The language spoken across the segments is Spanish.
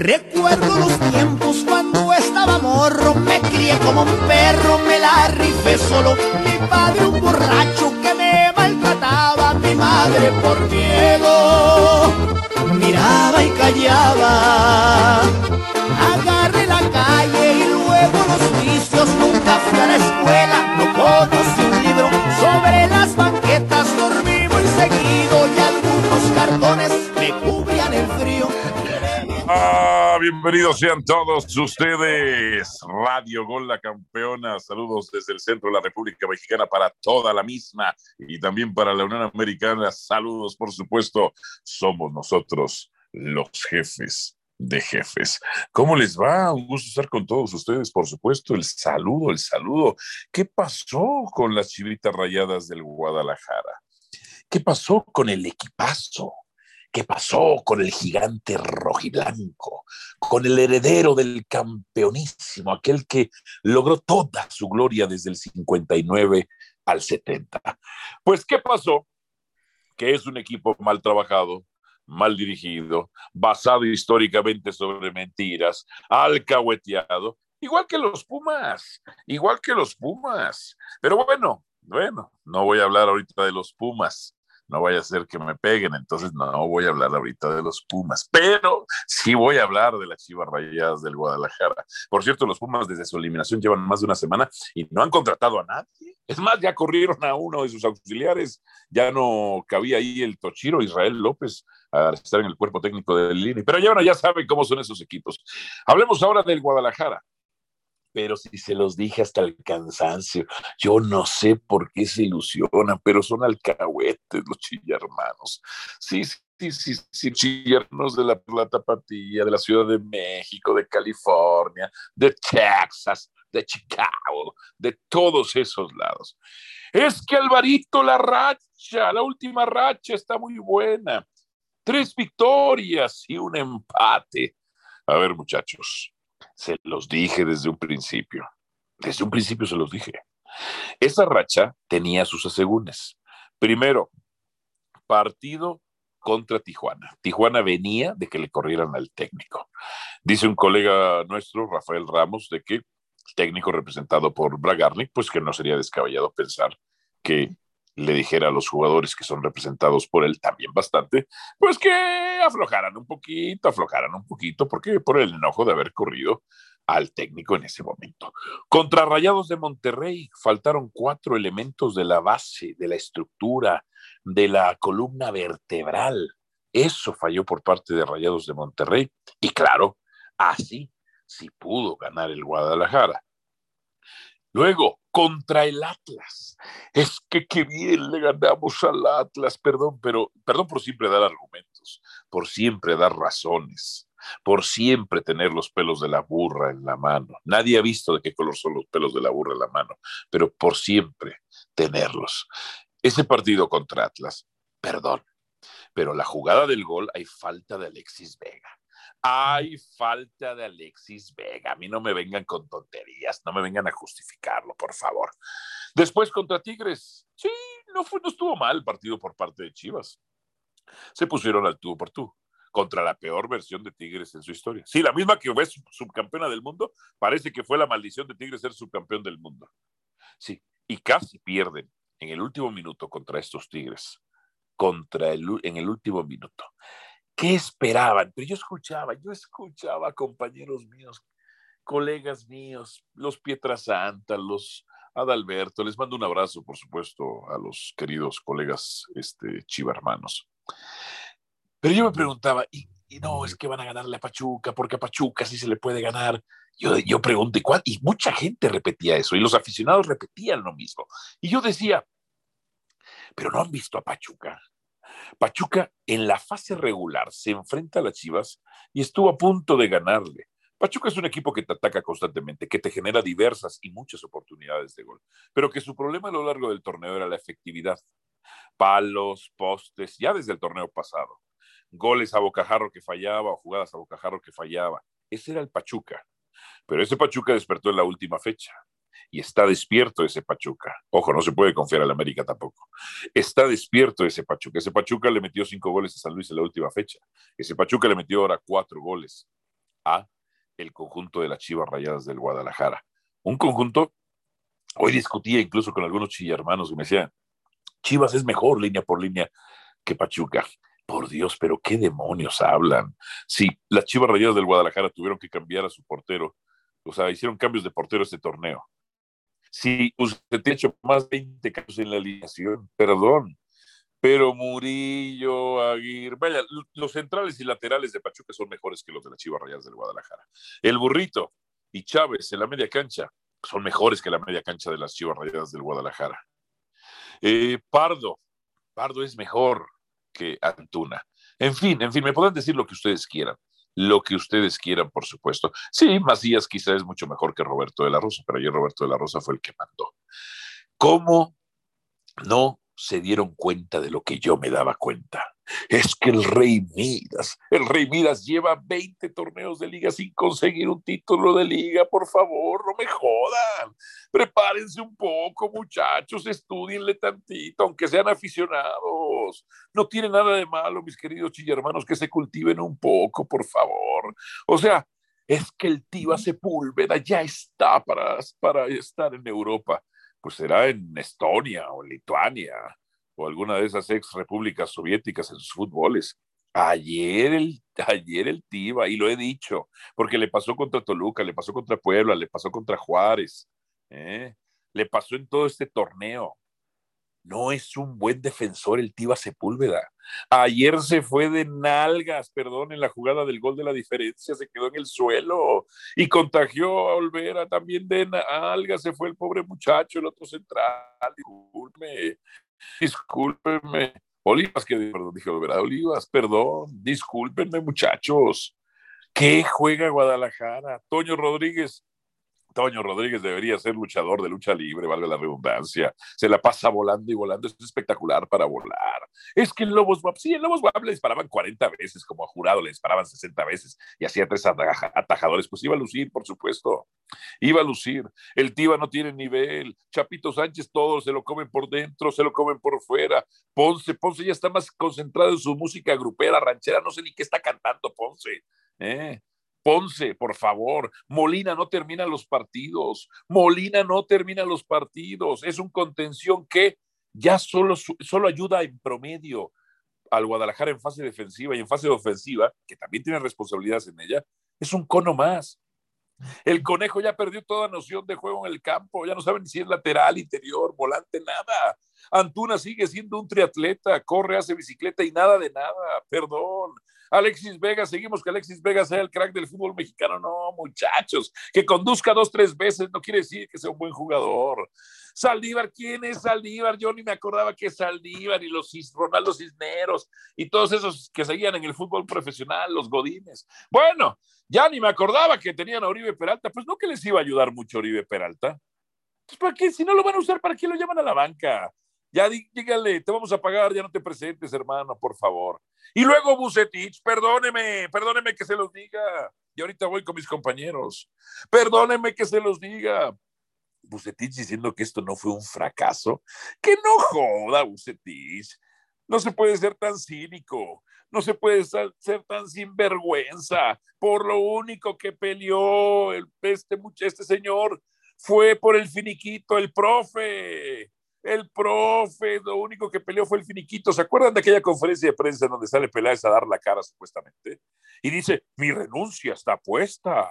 Recuerdo los tiempos cuando estaba morro, me crié como un perro, me la rifé solo. Mi padre un borracho que me maltrataba, mi madre por miedo miraba y callaba. Agarré la calle y luego los vicios, nunca fui a la escuela, bienvenidos sean todos ustedes. Radio Gol, la campeona. Saludos desde el centro de la República Mexicana para toda la misma y también para la Unión Americana. Saludos, por supuesto. Somos nosotros los jefes de jefes. ¿Cómo les va? Un gusto estar con todos ustedes, por supuesto. El saludo, el saludo. ¿Qué pasó con las chivitas rayadas del Guadalajara? ¿Qué pasó con el equipazo? ¿Qué pasó con el gigante rojiblanco? Con el heredero del campeonísimo, aquel que logró toda su gloria desde el 59 al 70. Pues, ¿qué pasó? Que es un equipo mal trabajado, mal dirigido, basado históricamente sobre mentiras, alcahueteado, igual que los Pumas, igual que los Pumas. Pero bueno, bueno, no voy a hablar ahorita de los Pumas no vaya a ser que me peguen, entonces no voy a hablar ahorita de los Pumas, pero sí voy a hablar de las Chivas Rayadas del Guadalajara. Por cierto, los Pumas desde su eliminación llevan más de una semana y no han contratado a nadie. Es más, ya corrieron a uno de sus auxiliares, ya no cabía ahí el Tochiro Israel López a estar en el cuerpo técnico del INE, pero ya, bueno, ya saben cómo son esos equipos. Hablemos ahora del Guadalajara pero si se los dije hasta el cansancio, yo no sé por qué se ilusionan, pero son alcahuetes los chillermanos. Sí, sí, sí, sí, chillernos de la, la tapatía, de la Ciudad de México, de California, de Texas, de Chicago, de todos esos lados. Es que Alvarito, la racha, la última racha está muy buena. Tres victorias y un empate. A ver, muchachos, se los dije desde un principio. Desde un principio se los dije. Esa racha tenía sus asegúnes. Primero, partido contra Tijuana. Tijuana venía de que le corrieran al técnico. Dice un colega nuestro, Rafael Ramos, de que el técnico representado por Bragarnik, pues que no sería descabellado pensar que le dijera a los jugadores que son representados por él también bastante, pues que aflojaran un poquito, aflojaran un poquito, porque por el enojo de haber corrido al técnico en ese momento. Contra Rayados de Monterrey faltaron cuatro elementos de la base, de la estructura, de la columna vertebral. Eso falló por parte de Rayados de Monterrey. Y claro, así sí pudo ganar el Guadalajara. Luego, contra el Atlas. Es que qué bien le ganamos al Atlas, perdón, pero perdón por siempre dar argumentos, por siempre dar razones, por siempre tener los pelos de la burra en la mano. Nadie ha visto de qué color son los pelos de la burra en la mano, pero por siempre tenerlos. Ese partido contra Atlas, perdón, pero la jugada del gol hay falta de Alexis Vega. Hay falta de Alexis Vega. A mí no me vengan con tonterías, no me vengan a justificarlo, por favor. Después contra Tigres, sí, no, fue, no estuvo mal el partido por parte de Chivas. Se pusieron al tú por tú contra la peor versión de Tigres en su historia. Sí, la misma que fue subcampeona del mundo, parece que fue la maldición de Tigres ser subcampeón del mundo. Sí, y casi pierden en el último minuto contra estos Tigres, contra el, en el último minuto. ¿Qué esperaban? Pero yo escuchaba, yo escuchaba compañeros míos, colegas míos, los Pietrasanta, los Adalberto, les mando un abrazo, por supuesto, a los queridos colegas este, chiva hermanos. Pero yo me preguntaba, y, no, es que van a ganarle a Pachuca, porque a Pachuca sí se le puede ganar. Yo, yo pregunté, ¿cuál? Y mucha gente repetía eso, y los aficionados repetían lo mismo. Y yo decía, pero no han visto a Pachuca. Pachuca en la fase regular se enfrenta a las Chivas y estuvo a punto de ganarle. Pachuca es un equipo que te ataca constantemente, que te genera diversas y muchas oportunidades de gol, pero que su problema a lo largo del torneo era la efectividad. Palos, postes, ya desde el torneo pasado. Goles a bocajarro que fallaba o jugadas a bocajarro que fallaba. Ese era el Pachuca. Pero ese Pachuca despertó en la última fecha y está despierto ese Pachuca. Ojo, no se puede confiar al América tampoco. Está despierto ese Pachuca. Ese Pachuca le metió cinco goles a San Luis en la última fecha. Ese Pachuca le metió ahora cuatro goles a el conjunto de las Chivas Rayadas del Guadalajara. Un conjunto, hoy discutía incluso con algunos chillermanos y me decían, Chivas es mejor línea por línea que Pachuca. Por Dios, pero qué demonios hablan. Si las Chivas Rayadas del Guadalajara tuvieron que cambiar a su portero, o sea, hicieron cambios de portero este torneo. Si usted ha hecho más de 20 cambios en la alineación, perdón, pero Murillo, Aguirre, vaya, los centrales y laterales de Pachuca son mejores que los de las Chivas Rayadas del Guadalajara. El Burrito y Chávez en la media cancha son mejores que la media cancha de las Chivas Rayadas del Guadalajara. Eh, Pardo, Pardo es mejor que Antuna. En fin, en fin, me pueden decir lo que ustedes quieran, lo que ustedes quieran, por supuesto. Sí, Macías quizá es mucho mejor que Roberto de la Rosa, pero ayer Roberto de la Rosa fue el que mandó. ¿Cómo no se dieron cuenta de lo que yo me daba cuenta. Es que el Rey Midas, el Rey Midas lleva 20 torneos de liga sin conseguir un título de liga, por favor, no me jodan. Prepárense un poco, muchachos, estudienle tantito, aunque sean aficionados. No tiene nada de malo, mis queridos chillermanos, que se cultiven un poco, por favor. O sea, es que el Tiva Sepúlveda ya está para, para estar en Europa pues será en Estonia o Lituania o alguna de esas ex repúblicas soviéticas en sus fútboles. Ayer el, ayer el Tiva, y lo he dicho, porque le pasó contra Toluca, le pasó contra Puebla, le pasó contra Juárez, ¿eh? le pasó en todo este torneo no es un buen defensor el Tiva Sepúlveda. Ayer se fue de nalgas, perdón, en la jugada del gol de la diferencia, se quedó en el suelo y contagió a Olvera también de nalgas, se fue el pobre muchacho, el otro central. Discúlpeme, discúlpeme. Olivas, que perdón, dije Olvera, Olivas, perdón, discúlpenme, muchachos. ¿Qué juega Guadalajara? Toño Rodríguez, Toño Rodríguez debería ser luchador de lucha libre, valga la redundancia. Se la pasa volando y volando, es espectacular para volar. Es que en Lobos Guap, sí, en Lobos Guap le disparaban 40 veces, como a jurado le disparaban 60 veces y hacía tres atajadores, pues iba a lucir, por supuesto. Iba a lucir. El Tiva no tiene nivel. Chapito Sánchez todo se lo comen por dentro, se lo comen por fuera. Ponce, Ponce ya está más concentrado en su música grupera, ranchera, no sé ni qué está cantando Ponce. ¿eh? Ponce, por favor. Molina no termina los partidos. Molina no termina los partidos. Es un contención que ya solo, solo ayuda en promedio al Guadalajara en fase defensiva y en fase ofensiva, que también tiene responsabilidades en ella. Es un cono más. El conejo ya perdió toda noción de juego en el campo, ya no saben si es lateral, interior, volante, nada. Antuna sigue siendo un triatleta, corre, hace bicicleta y nada de nada, perdón. Alexis Vega, seguimos que Alexis Vega sea el crack del fútbol mexicano. No, muchachos, que conduzca dos, tres veces no quiere decir que sea un buen jugador. Saldívar, ¿quién es Saldívar? Yo ni me acordaba que Saldívar y los Ronaldo Cisneros y todos esos que seguían en el fútbol profesional, los Godines. Bueno, ya ni me acordaba que tenían a Oribe Peralta. Pues no que les iba a ayudar mucho Oribe Peralta. Pues ¿para qué? Si no lo van a usar, ¿para qué lo llaman a la banca? Ya dígale, te vamos a pagar, ya no te presentes, hermano, por favor. Y luego Bucetich, perdóneme, perdóneme que se los diga. Y ahorita voy con mis compañeros. Perdóneme que se los diga. Bucetich diciendo que esto no fue un fracaso. Que no joda, Bucetich. No se puede ser tan cínico. No se puede ser tan sinvergüenza. Por lo único que peleó el, este, este señor fue por el finiquito, el profe el profe, lo único que peleó fue el finiquito. ¿Se acuerdan de aquella conferencia de prensa donde sale Peláez a dar la cara supuestamente? Y dice, mi renuncia está puesta.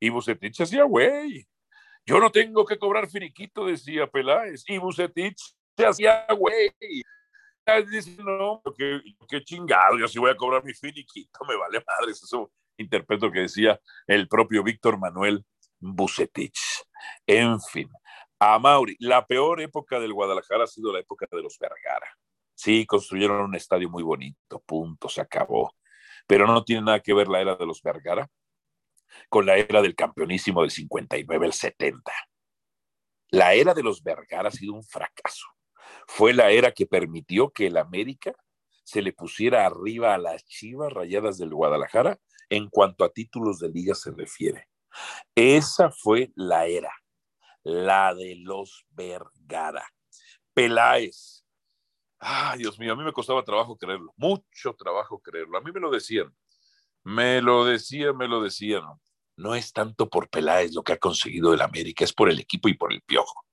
Y Bucetich hacía, güey, yo no tengo que cobrar finiquito, decía Peláez. Y Bucetich se hacía, güey. Dice, no, qué, chingado, yo sí voy a cobrar mi finiquito, me vale madre. Eso interpreto que decía el propio Víctor Manuel Bucetich. En fin, a Mauri. La peor época del Guadalajara ha sido la época de los Vergara. Sí, construyeron un estadio muy bonito, punto, se acabó. Pero no tiene nada que ver la era de los Vergara con la era del campeonísimo del 59 al 70. La era de los Vergara ha sido un fracaso. Fue la era que permitió que el América se le pusiera arriba a las chivas rayadas del Guadalajara en cuanto a títulos de liga se refiere. Esa fue la era la de los Vergara. Peláez. Ay, Dios mío, a mí me costaba trabajo creerlo, mucho trabajo creerlo. A mí me lo decían. Me lo decía, me lo decía, ¿no? Es tanto por Peláez lo que ha conseguido el América, es por el equipo y por el piojo.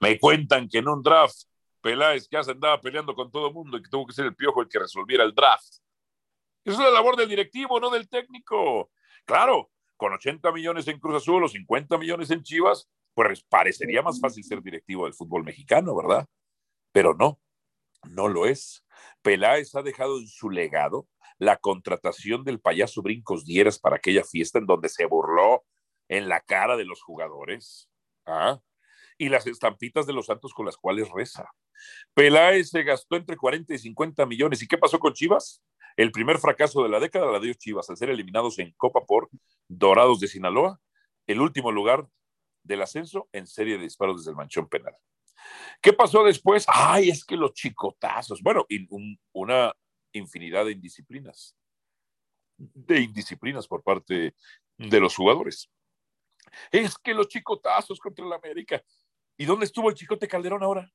Me cuentan que en un draft, Peláez ya se andaba peleando con todo el mundo y que tuvo que ser el piojo el que resolviera el draft. Eso es la labor del directivo, no del técnico. Claro, con 80 millones en Cruz Azul o 50 millones en Chivas, pues parecería más fácil ser directivo del fútbol mexicano, ¿verdad? Pero no, no lo es. Peláez ha dejado en su legado la contratación del payaso Brincos Dieras para aquella fiesta en donde se burló en la cara de los jugadores. ¿ah? Y las estampitas de los santos con las cuales reza. Peláez se gastó entre 40 y 50 millones. ¿Y qué pasó con Chivas? El primer fracaso de la década la dio Chivas al ser eliminados en Copa por Dorados de Sinaloa, el último lugar del ascenso en serie de disparos desde el manchón penal. ¿Qué pasó después? Ay, es que los chicotazos, bueno, una infinidad de indisciplinas, de indisciplinas por parte de los jugadores. Es que los chicotazos contra el América. ¿Y dónde estuvo el Chicote Calderón ahora?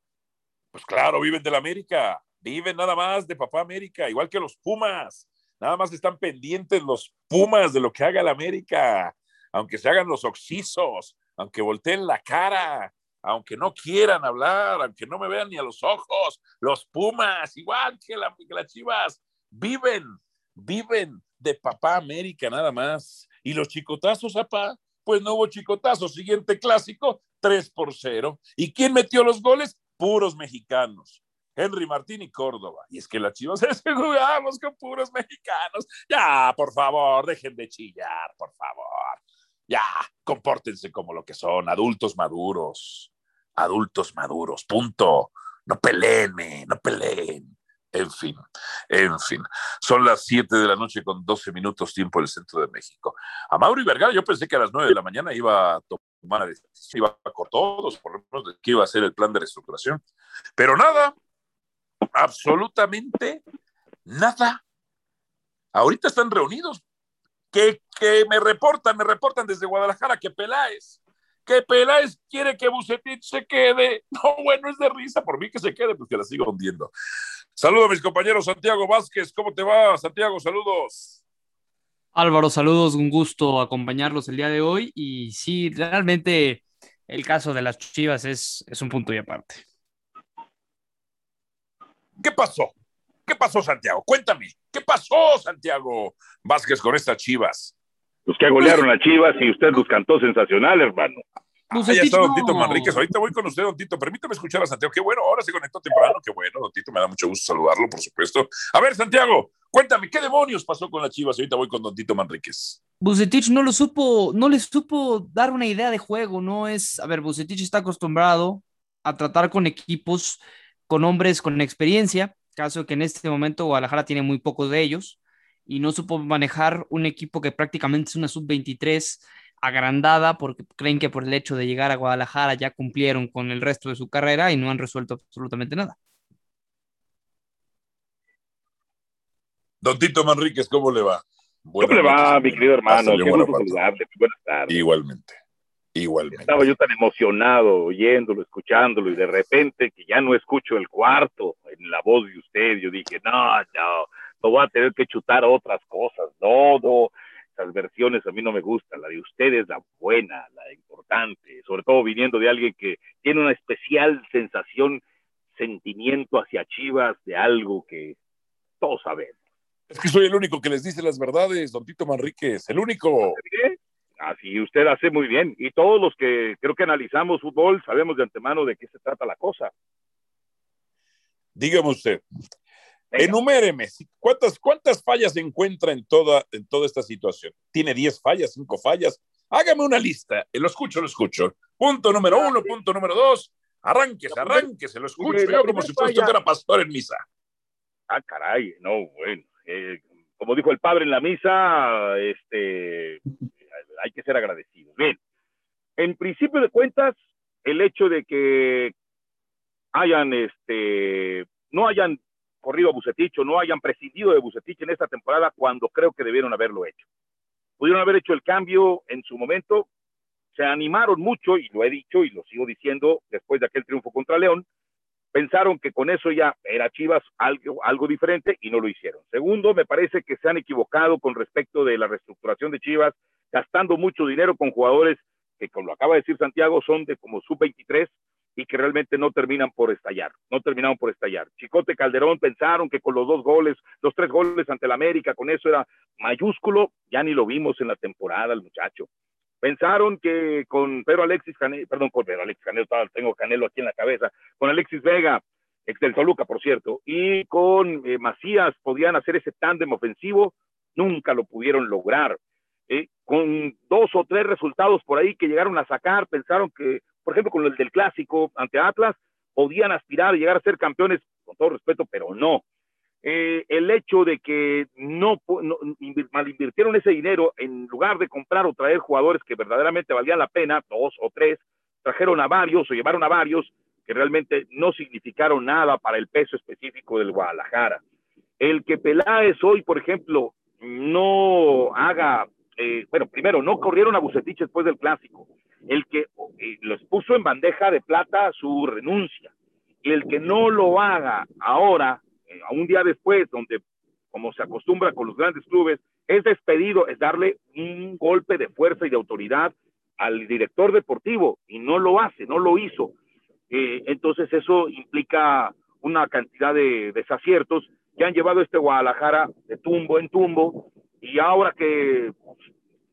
Pues claro, viven del América, viven nada más de Papá América, igual que los Pumas. Nada más están pendientes los Pumas de lo que haga el América, aunque se hagan los oxisos, aunque volteen la cara, aunque no quieran hablar, aunque no me vean ni a los ojos, los Pumas, igual que, la, las Chivas, viven, viven de Papá América nada más. Y los chicotazos, papá, pues no hubo chicotazos. Siguiente clásico, 3 por 0. ¿Y quién metió los goles? Puros mexicanos. Henry Martín y Córdoba. Y es que las chivas es jugamos con puros mexicanos. Ya, por favor, dejen de chillar, por favor. Ya, compórtense como lo que son, adultos maduros. Adultos maduros, punto. No peleenme, no peleen. En fin, en fin. Son las 7 de la noche con 12 minutos tiempo del centro de México. A Mauro y Vergara, yo pensé que a las 9 de la mañana iba a tomar la decisión, iba con todos, por lo menos, que iba a ser el plan de reestructuración. Pero nada, absolutamente nada. Ahorita están reunidos. Que, que me reportan, me reportan desde Guadalajara que Peláez, que Peláez quiere que Bucetich se quede. No, bueno, es de risa por mí que se quede, pues que la sigo hundiendo. Saludos a mis compañeros Santiago Vázquez, ¿cómo te va? Santiago, saludos. Álvaro, saludos, un gusto acompañarlos el día de hoy. Y sí, realmente el caso de las Chivas es, es un punto y aparte. ¿Qué pasó? ¿Qué pasó, Santiago? Cuéntame. ¿Qué pasó, Santiago Vázquez, con estas chivas? Los que golearon a Chivas y usted los cantó sensacional, hermano. Pues ahí está don Tito Manríquez. Ahorita voy con usted, don Tito. Permítame escuchar a Santiago. Qué bueno, ahora se conectó temprano. Qué bueno, don Tito. Me da mucho gusto saludarlo, por supuesto. A ver, Santiago, cuéntame, ¿qué demonios pasó con las Chivas? Ahorita voy con don Tito Manríquez. Bucetich no lo supo, no le supo dar una idea de juego. No es, a ver, Bucetich está acostumbrado a tratar con equipos con hombres con experiencia, caso que en este momento Guadalajara tiene muy pocos de ellos, y no supo manejar un equipo que prácticamente es una sub-23 agrandada porque creen que por el hecho de llegar a Guadalajara ya cumplieron con el resto de su carrera y no han resuelto absolutamente nada. Don Tito Manríquez, ¿cómo le va? ¿Cómo le va, mi querido hermano? Qué bueno saludarte. Buenas tardes. Igualmente. Igualmente. Estaba yo tan emocionado oyéndolo, escuchándolo y de repente que ya no escucho el cuarto en la voz de usted, yo dije, no, no, no voy a tener que chutar otras cosas, no, no, esas versiones a mí no me gustan, la de usted es la buena, la importante, sobre todo viniendo de alguien que tiene una especial sensación, sentimiento hacia Chivas de algo que todos sabemos. Es que soy el único que les dice las verdades, don Tito Manríquez, el único. Así usted hace muy bien. Y todos los que creo que analizamos fútbol sabemos de antemano de qué se trata la cosa. Dígame usted, enuméreme, ¿cuántas, ¿cuántas fallas encuentra en toda, en toda esta situación? ¿Tiene 10 fallas, 5 fallas? Hágame una lista. Lo escucho, lo escucho. Punto número uno, punto número dos. Arránquese, arránquese, lo escucho yo como si fuera pastor en misa. Ah, caray, no, bueno. Eh, como dijo el padre en la misa, este, hay que ser agradecidos. Bien, en principio de cuentas, el hecho de que hayan, este, no hayan corrido a Bucetich o no hayan prescindido de Bucetich en esta temporada cuando creo que debieron haberlo hecho. Pudieron haber hecho el cambio en su momento, se animaron mucho, y lo he dicho y lo sigo diciendo después de aquel triunfo contra León, pensaron que con eso ya era Chivas algo, algo diferente y no lo hicieron. Segundo, me parece que se han equivocado con respecto de la reestructuración de Chivas, gastando mucho dinero con jugadores que, como lo acaba de decir Santiago, son de como sub-23 y que realmente no terminan por estallar, no terminaron por estallar. Chicote Calderón pensaron que con los dos goles, los tres goles ante el América, con eso era mayúsculo, ya ni lo vimos en la temporada el muchacho. Pensaron que con Pedro Alexis Canelo, perdón, con Pedro Alexis Canelo, tengo Canelo aquí en la cabeza, con Alexis Vega, ex del por cierto, y con eh, Macías podían hacer ese tándem ofensivo, nunca lo pudieron lograr. Eh, con dos o tres resultados por ahí que llegaron a sacar, pensaron que, por ejemplo, con el del clásico ante Atlas, podían aspirar a llegar a ser campeones, con todo respeto, pero no. Eh, el hecho de que no, no malinvirtieron ese dinero en lugar de comprar o traer jugadores que verdaderamente valían la pena, dos o tres, trajeron a varios o llevaron a varios que realmente no significaron nada para el peso específico del Guadalajara. El que Peláez hoy, por ejemplo, no haga, eh, bueno, primero, no corrieron a Bucetich después del clásico. El que eh, los puso en bandeja de plata su renuncia. Y el que no lo haga ahora a un día después, donde, como se acostumbra con los grandes clubes, es despedido, es darle un golpe de fuerza y de autoridad al director deportivo, y no lo hace, no lo hizo. Eh, entonces eso implica una cantidad de desaciertos que han llevado este Guadalajara de tumbo en tumbo, y ahora que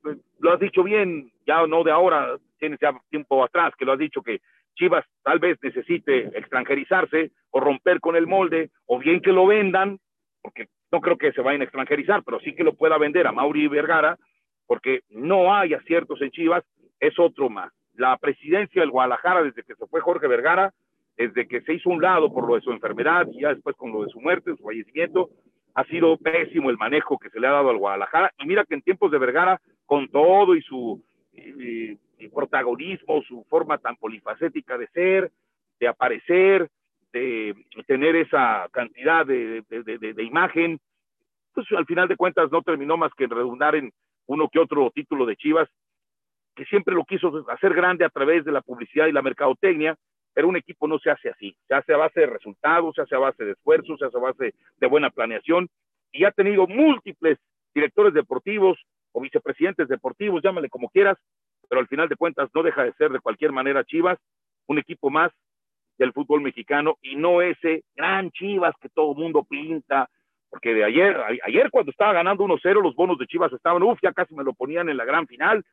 pues, lo has dicho bien, ya no de ahora, tienes ya tiempo atrás que lo has dicho que Chivas tal vez necesite extranjerizarse o romper con el molde, o bien que lo vendan, porque no creo que se vayan a extranjerizar, pero sí que lo pueda vender a Mauri Vergara, porque no hay aciertos en Chivas, es otro más. La presidencia del Guadalajara, desde que se fue Jorge Vergara, desde que se hizo un lado por lo de su enfermedad y ya después con lo de su muerte, su fallecimiento, ha sido pésimo el manejo que se le ha dado al Guadalajara. Y mira que en tiempos de Vergara, con todo y su protagonismo, su forma tan polifacética de ser, de aparecer, de tener esa cantidad de, imagen, pues al final de cuentas no terminó más que redundar en uno que otro título de Chivas, que siempre lo quiso hacer grande a través de la publicidad y la mercadotecnia, pero un equipo no se hace así, se hace a base de resultados, se hace a base de esfuerzos, se hace a base de buena planeación, y ha tenido múltiples directores deportivos o vicepresidentes deportivos, llámale como quieras, pero al final de cuentas no deja de ser de cualquier manera Chivas, un equipo más del fútbol mexicano y no ese gran Chivas que todo mundo pinta, porque de ayer, ayer cuando estaba ganando 1-0 los bonos de Chivas estaban, uff, ya casi me lo ponían en la gran final,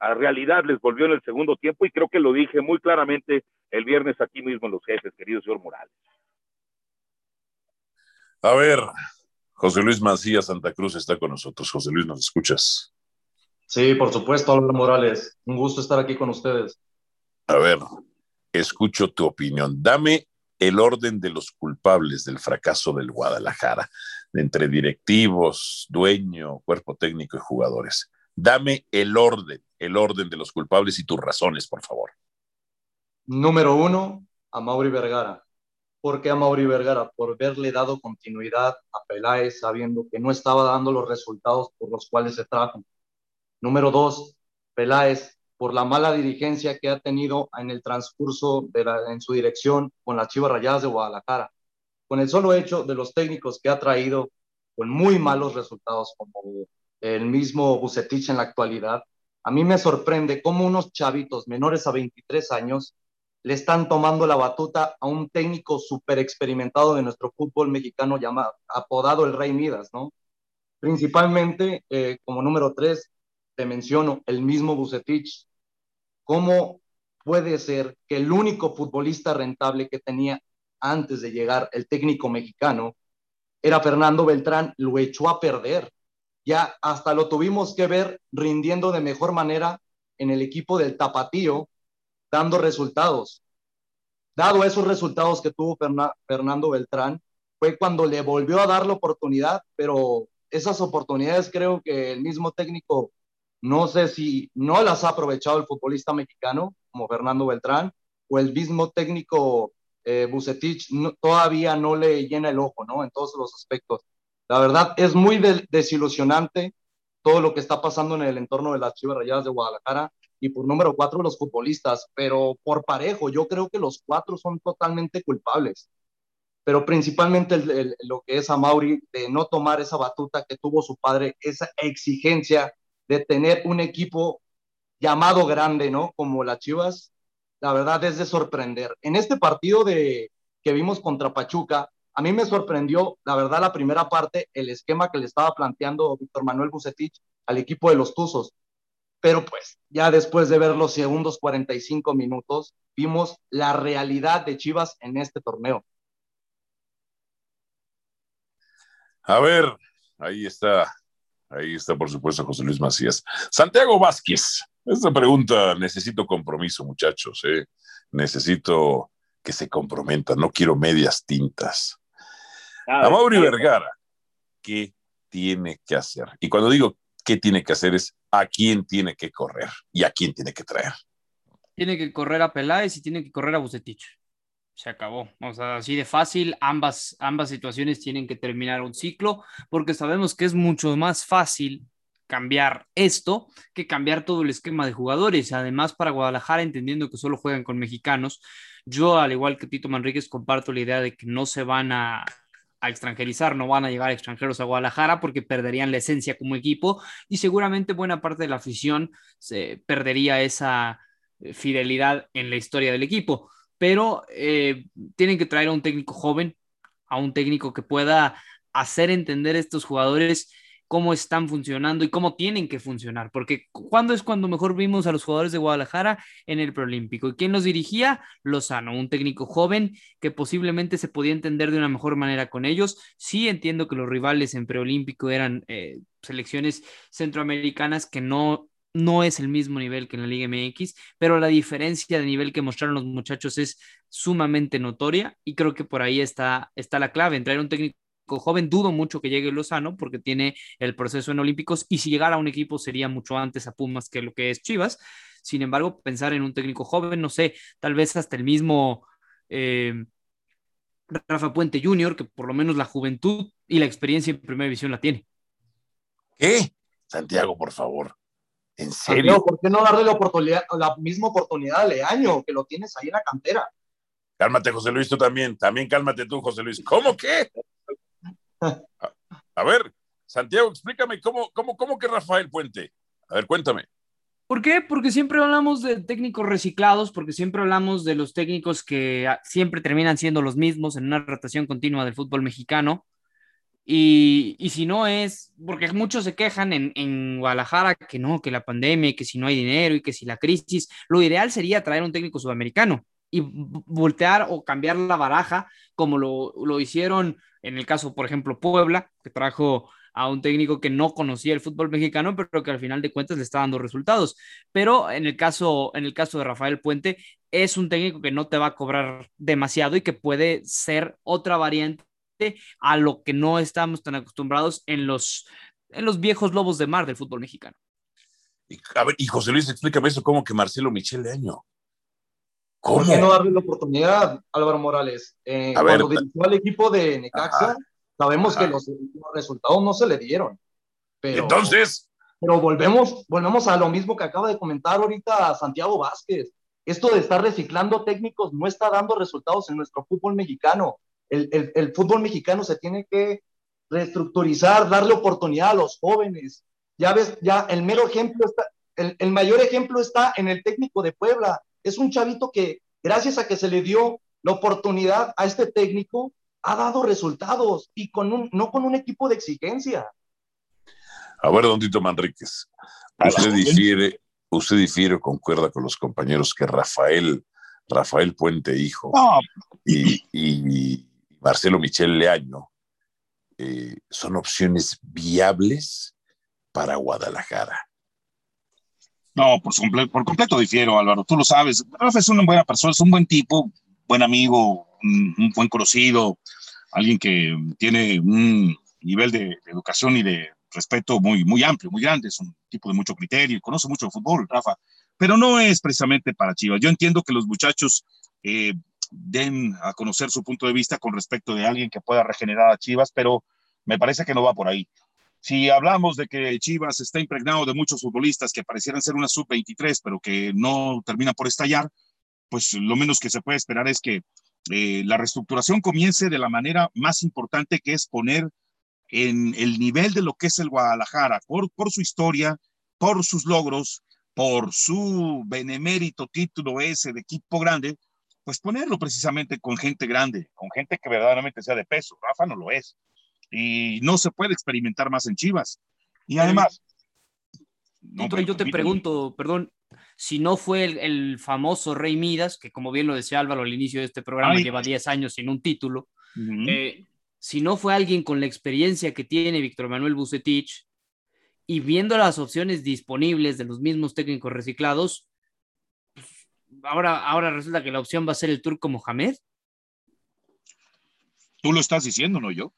a realidad les volvió en el segundo tiempo y creo que lo dije muy claramente el viernes aquí mismo en los jefes, querido señor Morales. A ver, José Luis Macías Santa Cruz está con nosotros. José Luis, ¿nos escuchas? Sí, por supuesto, Álvaro Morales. Un gusto estar aquí con ustedes. A ver, escucho tu opinión. Dame el orden de los culpables del fracaso del Guadalajara, entre directivos, dueño, cuerpo técnico y jugadores. Dame el orden, el orden de los culpables y tus razones, por favor. Número uno, a Mauri Vergara. ¿Por qué a Mauri Vergara? Por haberle dado continuidad a Peláez sabiendo que no estaba dando los resultados por los cuales se trajo Número dos, Peláez, por la mala dirigencia que ha tenido en el transcurso de en su dirección con las Chivas Rayadas de Guadalajara. Con el solo hecho de los técnicos que ha traído con muy malos resultados, como el mismo Bucetich en la actualidad, a mí me sorprende cómo unos chavitos menores a 23 años le están tomando la batuta a un técnico súper experimentado de nuestro fútbol mexicano llamado, apodado el Rey Midas, ¿no? Principalmente, eh, como número tres, menciono, el mismo Bucetich. ¿Cómo puede ser que el único futbolista rentable que tenía antes de llegar el técnico mexicano era Fernando Beltrán, lo echó a perder? Ya hasta lo tuvimos que ver rindiendo de mejor manera en el equipo del Tapatío, dando resultados. Dado esos resultados que tuvo Fernando Beltrán, fue cuando le volvió a dar la oportunidad, pero esas oportunidades creo que el mismo técnico no sé si no las ha aprovechado el futbolista mexicano, como Fernando Beltrán, o el mismo técnico eh, todavía no le llena el ojo, ¿no? En todos los aspectos. La verdad, es muy desilusionante todo lo que está pasando en el entorno de las Chivas Rayadas de Guadalajara. y por número cuatro los futbolistas, pero por parejo, yo creo que los cuatro son totalmente culpables. Pero principalmente lo que es a Mauri de no tomar esa batuta que tuvo su padre, esa exigencia de tener un equipo llamado grande, ¿no? Como las Chivas, la verdad es de sorprender. En este partido de, que vimos contra Pachuca, a mí me sorprendió, la verdad, la primera parte, el esquema que le estaba planteando Víctor Manuel Bucetich al equipo de los Tuzos. Pero pues, ya después de ver los segundos 45 minutos, vimos la realidad de Chivas en este torneo. A ver, ahí está, ahí está, por supuesto, José Luis Macías. Santiago Vázquez, esta pregunta necesito compromiso, muchachos, ¿eh? necesito que se comprometan, no quiero medias tintas. A Mauri Vergara, ¿qué tiene que hacer? Y cuando digo qué tiene que hacer es a quién tiene que correr y a quién tiene que traer. Tiene que correr a Peláez y tiene que correr a Bucetich. Se acabó. O sea, así de fácil, ambas, ambas situaciones tienen que terminar un ciclo, porque sabemos que es mucho más fácil cambiar esto que cambiar todo el esquema de jugadores. Además, para Guadalajara, entendiendo que solo juegan con mexicanos, yo, al igual que Tito Manríquez, comparto la idea de que no se van a, a extranjerizar, no van a llegar extranjeros a Guadalajara porque perderían la esencia como equipo y seguramente buena parte de la afición se perdería esa eh, fidelidad en la historia del equipo. Pero eh, tienen que traer a un técnico joven, a un técnico que pueda hacer entender a estos jugadores cómo están funcionando y cómo tienen que funcionar, porque ¿cuándo es cuando mejor vimos a los jugadores de Guadalajara en el preolímpico? ¿Y quién los dirigía? Lozano, un técnico joven que posiblemente se podía entender de una mejor manera con ellos. Sí entiendo que los rivales en preolímpico eran eh, selecciones centroamericanas que no no es el mismo nivel que en la Liga MX, pero la diferencia de nivel que mostraron los muchachos es sumamente notoria y creo que por ahí está, está la clave, entrar un técnico joven, dudo mucho que llegue Lozano porque tiene el proceso en Olímpicos y si llegara a un equipo sería mucho antes a Pumas que lo que es Chivas. Sin embargo, pensar en un técnico joven, no sé, tal vez hasta el mismo eh, Rafa Puente Jr., que por lo menos la juventud y la experiencia en primera división la tiene. ¿Qué? Santiago, por favor. ¿En serio? ¿Por qué no darle la, oportunidad, la misma oportunidad a Leaño, que lo tienes ahí en la cantera? Cálmate, José Luis, tú también. También cálmate tú, José Luis. ¿Cómo qué? A, ver, Santiago, explícame cómo, cómo, cómo que Rafael Puente. A ver, cuéntame. ¿Por qué? Porque siempre hablamos de técnicos reciclados, porque siempre hablamos de los técnicos que ah, siempre terminan siendo los mismos en una rotación continua del fútbol mexicano. Y, y si no es, porque muchos se quejan en, en, Guadalajara que no, que la pandemia, que si no hay dinero y que si la crisis, lo ideal sería traer un técnico sudamericano y voltear o cambiar la baraja como lo, lo hicieron en el caso, por ejemplo, Puebla, que trajo a un técnico que no conocía el fútbol mexicano, pero que al final de cuentas le está dando resultados. Pero en el caso, en el caso de Rafael Puente, es un técnico que no te va a cobrar demasiado y que puede ser otra variante a lo que no estamos tan acostumbrados en los, en los viejos lobos de mar del fútbol mexicano. Y, a ver, y José Luis, explícame eso, ¿cómo que Marcelo Michel de Año? ¿Cómo? ¿Por qué no darle la oportunidad, Álvaro Morales? Eh, cuando dirigió al equipo de Necaxa, sabemos que los, resultados no se le dieron. Pero, Entonces. Pero volvemos, volvemos a lo mismo que acaba de comentar ahorita Santiago Vázquez. Esto de estar reciclando técnicos no está dando resultados en nuestro fútbol mexicano. El, el, el fútbol mexicano se tiene que reestructurizar, darle oportunidad a los jóvenes. Ya ves, ya el mero ejemplo está, el, el mayor ejemplo está en el técnico de Puebla es un chavito que, gracias a que se le dio la oportunidad a este técnico, ha dado resultados y con un, no con un equipo de exigencia. A ver, don Tito Manríquez, usted difiere, usted difiere, concuerda con los compañeros que Rafael, Rafael Puente Hijo y, Marcelo Michel Leaño eh, son opciones viables para Guadalajara. No, por, por completo difiero, Álvaro. Tú lo sabes. Rafa es una buena persona, es un buen tipo, buen amigo, un, buen conocido, alguien que tiene un nivel de, educación y de respeto muy, muy amplio, muy grande. Es un tipo de mucho criterio, conoce mucho de fútbol, Rafa. Pero no es precisamente para Chivas. Yo entiendo que los muchachos eh, den a conocer su punto de vista con respecto de alguien que pueda regenerar a Chivas, pero me parece que no va por ahí. Si hablamos de que Chivas está impregnado de muchos futbolistas que parecieran ser una sub-23, pero que no terminan por estallar, pues lo menos que se puede esperar es que eh, la reestructuración comience de la manera más importante, que es poner en el nivel de lo que es el Guadalajara, por, por su historia, por sus logros, por su benemérito título ese de equipo grande, pues ponerlo precisamente con gente grande, con gente que verdaderamente sea de peso. Rafa no lo es. Y no se puede experimentar más en Chivas. Y además... No, yo te pregunto, perdón, si no fue el, famoso Rey Midas, que como bien lo decía Álvaro al inicio de este programa, lleva 10 años sin un título, eh, si no fue alguien con la experiencia que tiene Víctor Manuel Bucetich, y viendo las opciones disponibles de los mismos técnicos reciclados, ahora, ahora resulta que la opción va a ser el turco Mohamed. Tú lo estás diciendo, no yo.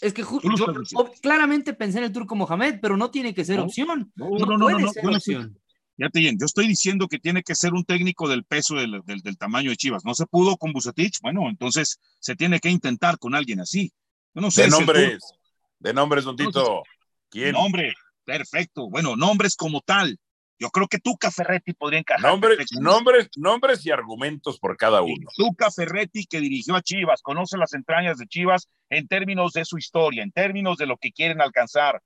Es que yo, claramente pensé en el turco Mohamed, pero no tiene que ser opción. No, no, no, no, ser opción. Fíjate bien, yo estoy diciendo que tiene que ser un técnico del peso del, del, tamaño de Chivas. No se pudo con Bucetich, bueno, entonces se tiene que intentar con alguien así. no sé de nombres, de nombres, don Tito. ¿Quién? Nombre, perfecto. Bueno, nombres como tal. Yo creo que Tuca Ferretti podría encajar. Nombres, nombres, nombres y argumentos por cada uno. Tuca Ferretti, que dirigió a Chivas, conoce las entrañas de Chivas en términos de su historia, en términos de lo que quieren alcanzar.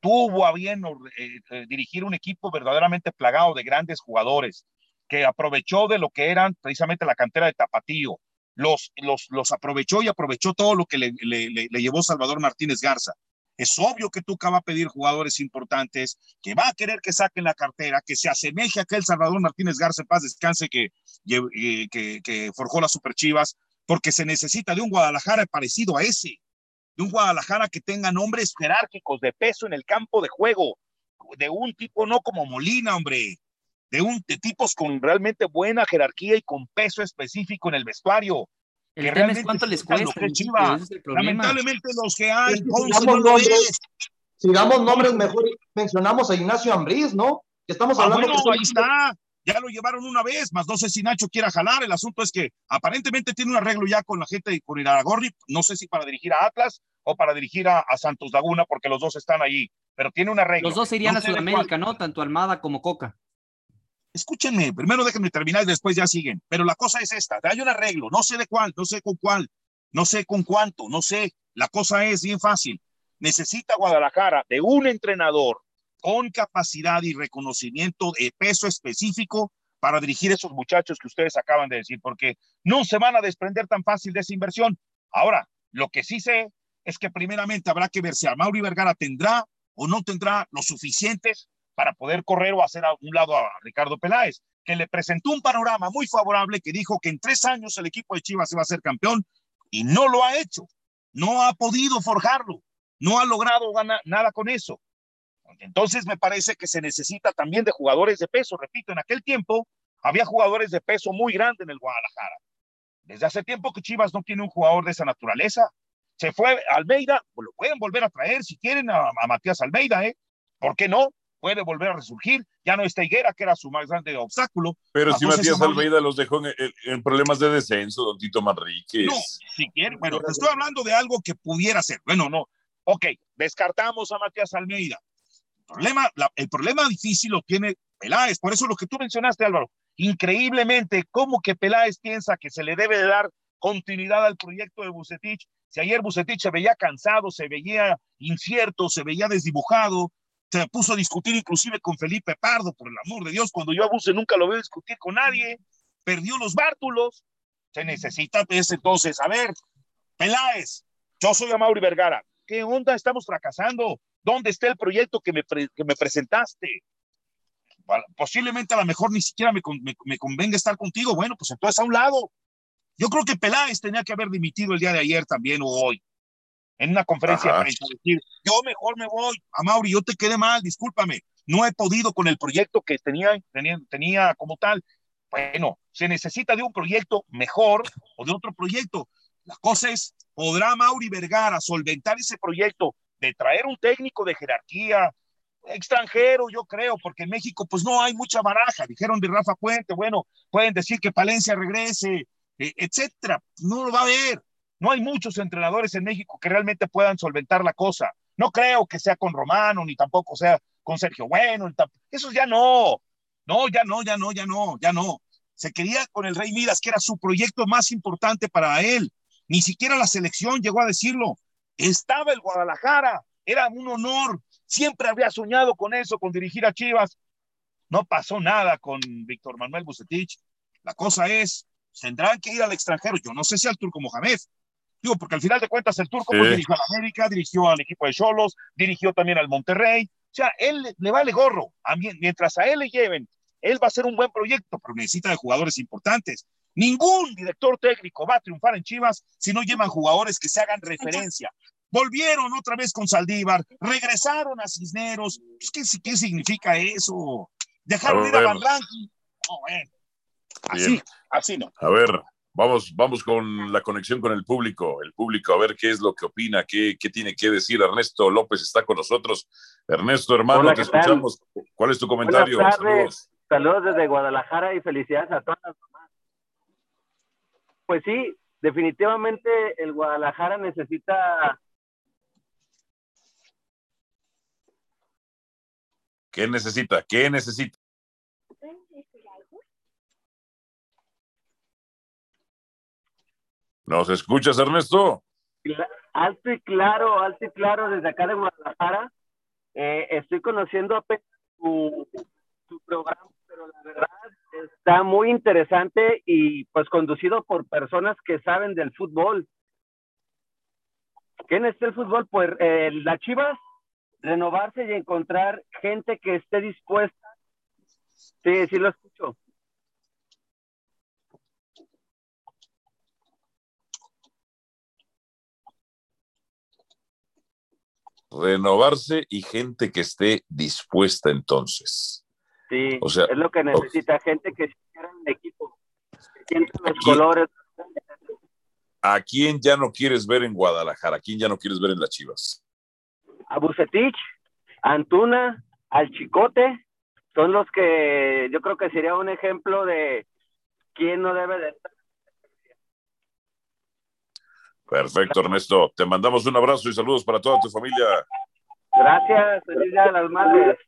Tuvo a bien eh, eh, dirigir un equipo verdaderamente plagado de grandes jugadores, que aprovechó de lo que eran precisamente la cantera de Tapatío. Los, los, los aprovechó y aprovechó todo lo que le, le, le llevó Salvador Martínez Garza. Es obvio que Tuca va a pedir jugadores importantes, que va a querer que saquen la cartera, que se asemeje a aquel Salvador Martínez Garza, paz descanse, que, eh, que, que forjó las Superchivas, porque se necesita de un Guadalajara parecido a ese, de un Guadalajara que tenga nombres jerárquicos de peso en el campo de juego, de un tipo no como Molina, hombre, de un de tipos con realmente buena jerarquía y con peso específico en el vestuario, el tema es cuánto les cuesta. Lamentablemente los que hay, si damos nombres, mejor mencionamos a Ignacio Ambriz, ¿no? Que estamos ah, hablando. ahí está. Ya lo llevaron una vez, más no sé si Nacho quiera jalar. El asunto es que aparentemente tiene un arreglo ya con la gente con Iraragorri. No sé si para dirigir a Atlas o para dirigir a, Santos Laguna, porque los dos están ahí. Pero tiene un arreglo. Los dos irían a Sudamérica, ¿no? Tanto Almada como Coca escúchenme, primero déjenme terminar y después ya siguen. Pero la cosa es esta, hay un arreglo, no sé de cuál, no sé con cuál, no sé con cuánto, no sé. La cosa es bien fácil. Necesita Guadalajara de un entrenador con capacidad y reconocimiento de peso específico para dirigir esos muchachos que ustedes acaban de decir, porque no se van a desprender tan fácil de esa inversión. Ahora, lo que sí sé es que primeramente habrá que ver si a Mauri Vergara tendrá o no tendrá los suficientes para poder correr o hacer a un lado a Ricardo Peláez, que le presentó un panorama muy favorable que dijo que en tres años el equipo de Chivas va a ser campeón y no lo ha hecho, no ha podido forjarlo, no ha logrado ganar nada con eso. Entonces me parece que se necesita también de jugadores de peso. Repito, en aquel tiempo había jugadores de peso muy grande en el Guadalajara. Desde hace tiempo que Chivas no tiene un jugador de esa naturaleza. Se fue Almeida, lo pueden volver a traer si quieren a, a Matías Almeida, ¿eh? ¿Por qué no? Puede volver a resurgir. Ya no está Higuera, que era su más grande obstáculo. Pero si Matías Almeida los dejó en, problemas de descenso, don Tito Manríquez. No, si quiere, bueno, estoy hablando de algo que pudiera ser. Bueno, no. Ok, descartamos a Matías Almeida. El problema, el problema difícil lo tiene Peláez, por eso lo que tú mencionaste, Álvaro. Increíblemente, ¿cómo que Peláez piensa que se le debe de dar continuidad al proyecto de Bucetich? Si ayer Bucetich se veía cansado, se veía incierto, se veía desdibujado, se puso a discutir inclusive con Felipe Pardo, por el amor de Dios, cuando yo abuse nunca lo veo discutir con nadie, perdió los bártulos, se necesita pues, entonces, a ver, Peláez, yo soy Amaury Vergara, ¿qué onda? Estamos fracasando, ¿dónde está el proyecto que me, que me presentaste? Posiblemente a lo mejor ni siquiera me, me, convenga estar contigo, bueno, pues entonces a un lado. Yo creo que Peláez tenía que haber dimitido el día de ayer también o hoy en una conferencia para decir, yo mejor me voy, a Mauri, yo te quedé mal, discúlpame, no he podido con el proyecto que tenía, tenía, tenía como tal. Bueno, se necesita de un proyecto mejor o de otro proyecto. La cosa es, ¿podrá Mauri Vergara solventar ese proyecto de traer un técnico de jerarquía extranjero, yo creo, porque en México pues no hay mucha baraja. Dijeron de Rafa Puente, bueno, pueden decir que Palencia regrese, eh, etcétera. No lo va a ver. No hay muchos entrenadores en México que realmente puedan solventar la cosa. No creo que sea con Romano, ni tampoco sea con Sergio Bueno. Eso ya no. No, ya no, ya no, ya no, ya no. Se quería con el Rey Midas, que era su proyecto más importante para él. Ni siquiera la selección llegó a decirlo. Estaba el Guadalajara, era un honor. Siempre había soñado con eso, con dirigir a Chivas. No pasó nada con Víctor Manuel Bucetich. La cosa es, tendrán que ir al extranjero. Yo no sé si al Turco Mohamed. Digo, porque al final de cuentas el Turco pues, dirigió a la América, dirigió al equipo de Cholos, dirigió también al Monterrey. O sea, él le vale gorro. A mí, mientras a él le lleven, él va a ser un buen proyecto, pero necesita de jugadores importantes. Ningún director técnico va a triunfar en Chivas si no llevan jugadores que se hagan referencia. Volvieron otra vez con Saldívar, regresaron a Cisneros. Pues, ¿Qué, ¿Qué, significa eso? Dejaron ir a Van No, bueno. Así, así no. A ver, vamos, vamos con la conexión con el público. El público, a ver qué es lo que opina, qué, qué tiene que decir. Ernesto López está con nosotros. Ernesto, hermano, te escuchamos. ¿Cuál es tu comentario? Saludos. Saludos desde Guadalajara y felicidades a todas las mamás. Pues sí, definitivamente el Guadalajara necesita ¿Qué necesita? ¿Qué necesita? ¿Nos escuchas, Ernesto? Alto y claro, alto y claro, desde acá de Guadalajara. Eh, estoy conociendo apenas tu, programa, pero la verdad está muy interesante y pues conducido por personas que saben del fútbol. ¿Quién es el fútbol? Pues eh, las Chivas, renovarse y encontrar gente que esté dispuesta. Sí, sí lo escucho. Renovarse y gente que esté dispuesta entonces. Sí, o sea, es lo que necesita, gente que quiera el equipo, que los colores. ¿A quién ya no quieres ver en Guadalajara? ¿A quién ya no quieres ver en las Chivas? A Bucetich, a Antuna, al Chicote, son los que yo creo que sería un ejemplo de quién no debe de estar Perfecto, Ernesto. Te mandamos un abrazo y saludos para toda tu familia. Gracias, feliz día las madres.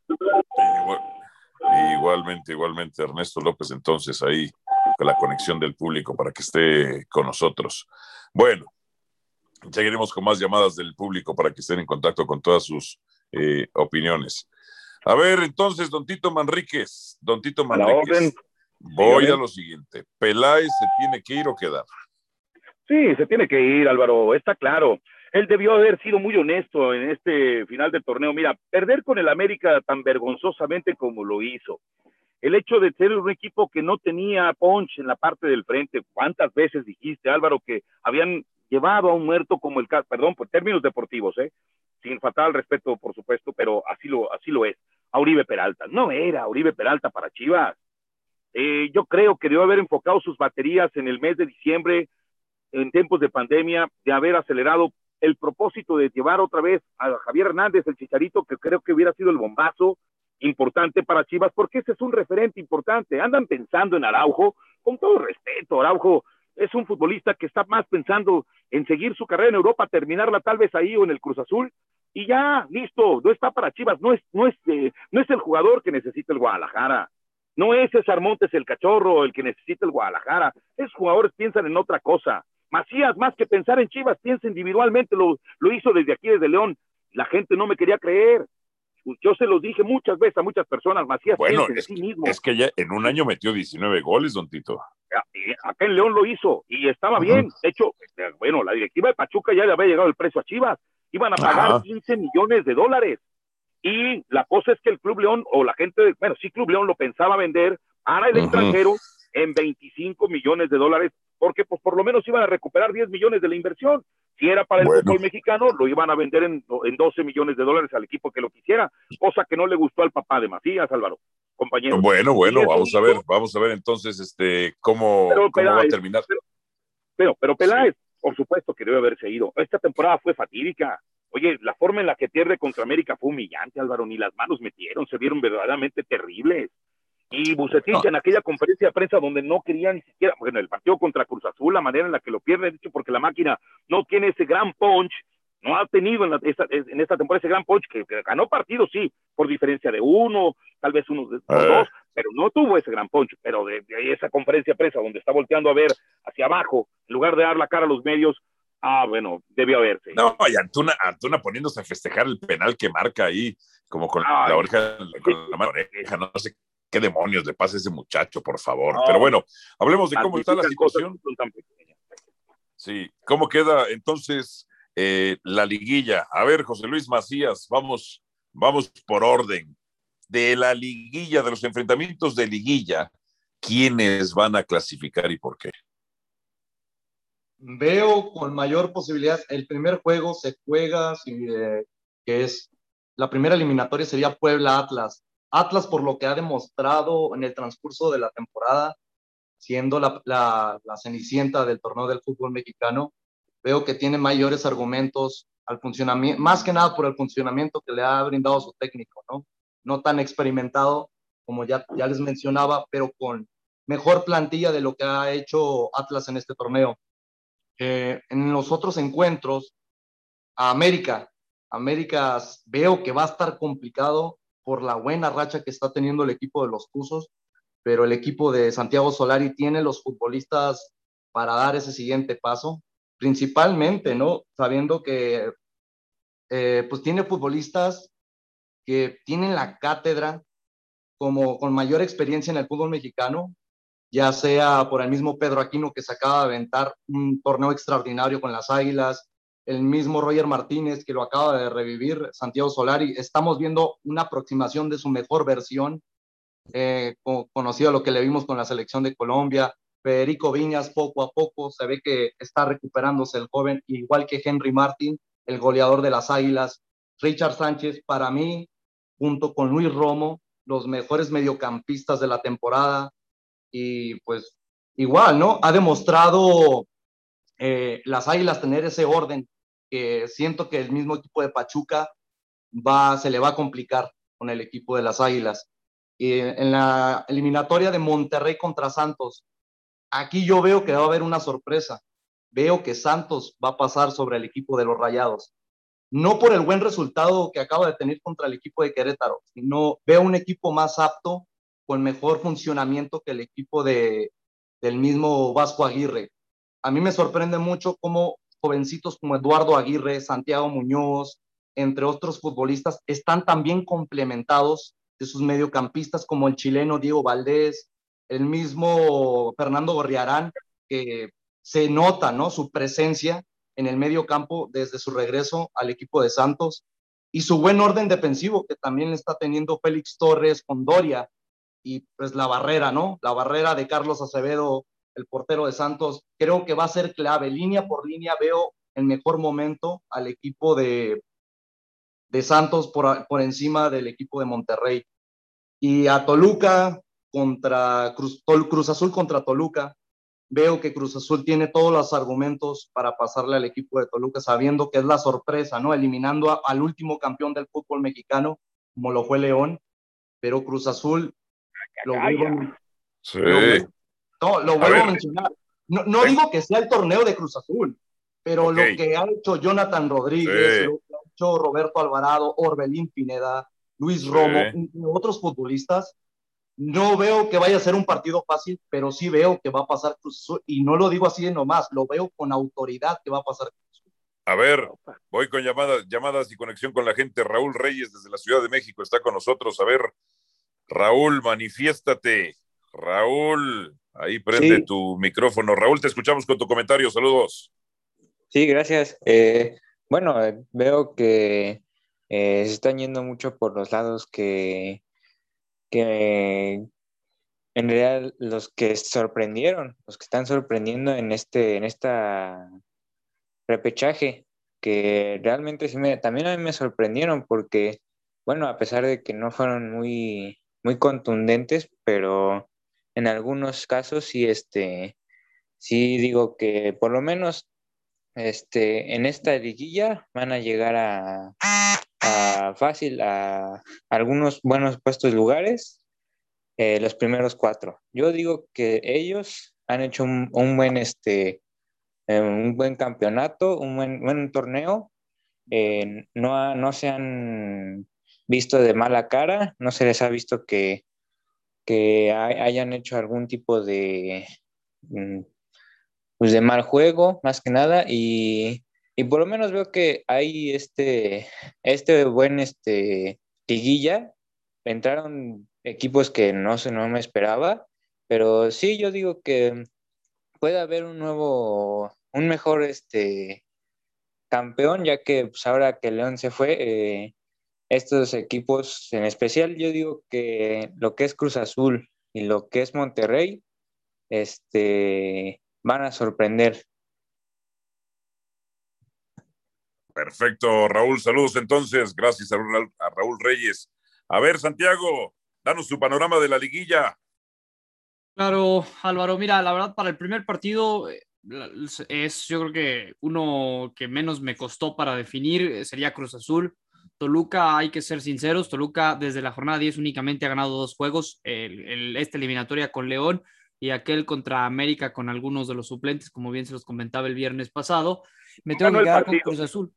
igualmente, igualmente, Ernesto López, entonces ahí con la conexión del público para que esté con nosotros. Bueno, seguiremos con más llamadas del público para que estén en contacto con todas sus eh, opiniones. A ver, entonces, don Tito Manríquez, don Tito Manríquez, voy a lo siguiente. ¿Peláez se tiene que ir o quedar? Sí, se tiene que ir, Álvaro, está claro. Él debió haber sido muy honesto en este final del torneo. Mira, perder con el América tan vergonzosamente como lo hizo. El hecho de ser un equipo que no tenía punch en la parte del frente. ¿Cuántas veces dijiste, Álvaro, que habían llevado a un muerto como el perdón, por términos deportivos, ¿eh? Sin fatal respeto, por supuesto, pero así lo, así lo es. A Uribe Peralta. No era Uribe Peralta para Chivas. Eh, yo creo que debió haber enfocado sus baterías en el mes de diciembre en tiempos de pandemia de haber acelerado el propósito de llevar otra vez a Javier Hernández, el chicharito, que creo que hubiera sido el bombazo importante para Chivas, porque ese es un referente importante. Andan pensando en Araujo, con todo respeto, Araujo es un futbolista que está más pensando en seguir su carrera en Europa, terminarla tal vez ahí o en el Cruz Azul, y ya, listo, no está para Chivas, no es, no es, eh, no es el jugador que necesita el Guadalajara. No es César Montes el cachorro el que necesita el Guadalajara. Esos jugadores piensan en otra cosa. Macías, más que pensar en Chivas, piensa individualmente, lo, lo hizo desde aquí, desde León. La gente no me quería creer. Yo se los dije muchas veces a muchas personas, Macías bueno, es, sí mismo. Es que ya en un año metió 19 goles, don Tito. Acá en León lo hizo y estaba bien. De hecho, este, bueno, la directiva de Pachuca ya le había llegado el precio a Chivas. Iban a pagar 15 millones de dólares. Y la cosa es que el Club León o la gente, bueno, sí, Club León lo pensaba vender para el extranjero en 25 millones de dólares porque pues por lo menos iban a recuperar 10 millones de la inversión. Si era para el fútbol mexicano, lo iban a vender en, en 12 millones de dólares al equipo que lo quisiera, cosa que no le gustó al papá de Macías, Álvaro, compañero. Bueno, bueno, vamos a ver, vamos a ver entonces este cómo, va a terminar. Pero, pero, Peláez, por supuesto que debe haberse ido. Esta temporada fue fatídica. Oye, la forma en la que pierde contra América fue humillante, Álvaro, ni las manos metieron, se vieron verdaderamente terribles. Y Bucetich en aquella conferencia de prensa donde no quería ni siquiera, bueno, el partido contra Cruz Azul, la manera en la que lo pierde, dicho porque la máquina no tiene ese gran punch, no ha tenido en, esta, en esta temporada ese gran punch, que, ganó partidos, sí, por diferencia de uno, tal vez uno de ah. dos, pero no tuvo ese gran punch, pero de, esa conferencia presa donde está volteando a ver hacia abajo, en lugar de dar la cara a los medios, ah, bueno, debió haberse. No, y Antuna, Antuna poniéndose a festejar el penal que marca ahí, como con la oreja, con la mano oreja, no sé qué demonios le pasa a ese muchacho, por favor. Pero bueno, hablemos de cómo está la situación. Sí, ¿cómo queda entonces eh, la liguilla? A ver, José Luis Macías, vamos, vamos por orden. De la liguilla, de los enfrentamientos de liguilla, ¿quiénes van a clasificar y por qué? Veo con mayor posibilidad, el primer juego se juega, eh, que es la primera eliminatoria sería Puebla-Atlas. Atlas por lo que ha demostrado en el transcurso de la temporada, siendo la, la, cenicienta del torneo del fútbol mexicano, veo que tiene mayores argumentos al funcionamiento, más que nada por el funcionamiento que le ha brindado su técnico, ¿no? No tan experimentado como ya, ya les mencionaba, pero con mejor plantilla de lo que ha hecho Atlas en este torneo. Eh, en los otros encuentros, a América, América veo que va a estar complicado por la buena racha que está teniendo el equipo de los Tuzos, pero el equipo de Santiago Solari tiene los futbolistas para dar ese siguiente paso, principalmente, ¿no? Sabiendo que eh, pues tiene futbolistas que tienen la cátedra como con mayor experiencia en el fútbol mexicano, ya sea por el mismo Pedro Aquino que se acaba de aventar un torneo extraordinario con las Águilas, el mismo Roger Martínez que lo acaba de revivir, Santiago Solari, estamos viendo una aproximación de su mejor versión, eh, conocido lo que le vimos con la selección de Colombia. Federico Viñas poco a poco se ve que está recuperándose el joven, igual que Henry Martin, el goleador de las Águilas. Richard Sánchez, para mí, junto con Luis Romo, los mejores mediocampistas de la temporada. Y pues igual, ¿no? Ha demostrado eh, las Águilas tener ese orden siento que el mismo equipo de Pachuca va, se le va a complicar con el equipo de las Águilas. Y en la eliminatoria de Monterrey contra Santos, aquí yo veo que va a haber una sorpresa. Veo que Santos va a pasar sobre el equipo de los Rayados. No por el buen resultado que acaba de tener contra el equipo de Querétaro, sino veo un equipo más apto, con mejor funcionamiento que el equipo de, del mismo Vasco Aguirre. A mí me sorprende mucho cómo jovencitos como Eduardo Aguirre, Santiago Muñoz, entre otros futbolistas, están también complementados de sus mediocampistas como el chileno Diego Valdés, el mismo Fernando Gorriarán, que se nota ¿no? su presencia en el medio campo desde su regreso al equipo de Santos y su buen orden defensivo que también está teniendo Félix Torres con Doria y pues la barrera, ¿no? La barrera de Carlos Acevedo el portero de Santos, creo que va a ser clave. Línea por línea veo el mejor momento al equipo de, de Santos por, por encima del equipo de Monterrey. Y a Toluca contra Cruz, Cruz Azul contra Toluca, veo que Cruz Azul tiene todos los argumentos para pasarle al equipo de Toluca, sabiendo que es la sorpresa, ¿no? Eliminando al último campeón del fútbol mexicano, como lo fue León, pero Cruz Azul lo sí. No, lo vuelvo a, mencionar. No, no digo que sea el torneo de Cruz Azul, pero lo que ha hecho Jonathan Rodríguez, lo que ha hecho Roberto Alvarado, Orbelín Pineda, Luis Romo, y otros futbolistas, no veo que vaya a ser un partido fácil, pero sí veo que va a pasar Cruz Azul. Y no lo digo así de nomás, lo veo con autoridad que va a pasar Cruz Azul. A ver, voy con llamadas, llamadas y conexión con la gente. Raúl Reyes desde la Ciudad de México está con nosotros. A ver, Raúl, manifiéstate. Raúl. Ahí prende tu micrófono. Raúl, te escuchamos con tu comentario. Saludos. Sí, gracias. Eh, bueno, eh, veo que eh, se están yendo mucho por los lados que, que en realidad los que sorprendieron, los que están sorprendiendo en este, en esta repechaje, que realmente sí me, también a mí me sorprendieron porque, bueno, a pesar de que no fueron muy, muy contundentes, pero en algunos casos sí, este, sí digo que por lo menos este, en esta liguilla van a llegar a, fácil a, algunos buenos puestos lugares, eh, los primeros cuatro. Yo digo que ellos han hecho un, buen, este, eh, un buen campeonato, un buen, buen torneo eh, no, no se han visto de mala cara, no se les ha visto que, que hayan hecho algún tipo de, mm, pues de mal juego, más que nada, y, por lo menos veo que hay este, este buen este, entraron equipos que no, sé, no me esperaba, pero sí, yo digo que puede haber un nuevo, un mejor este, campeón, ya que pues, ahora que León se fue, eh, estos equipos en especial, yo digo que lo que es Cruz Azul y lo que es Monterrey, este, van a sorprender. Perfecto, Raúl. Saludos entonces. Gracias a Raúl Reyes. A ver, Santiago, danos tu panorama de la liguilla. Claro, Álvaro, mira, la verdad, para el primer partido eh, es yo creo que uno que menos me costó para definir eh, sería Cruz Azul. Toluca, hay que ser sinceros, Toluca desde la jornada 10 únicamente ha ganado dos juegos, esta eliminatoria con León y aquel contra América con algunos de los suplentes, como bien se los comentaba el viernes pasado. Me tengo que quedar con Cruz Azul.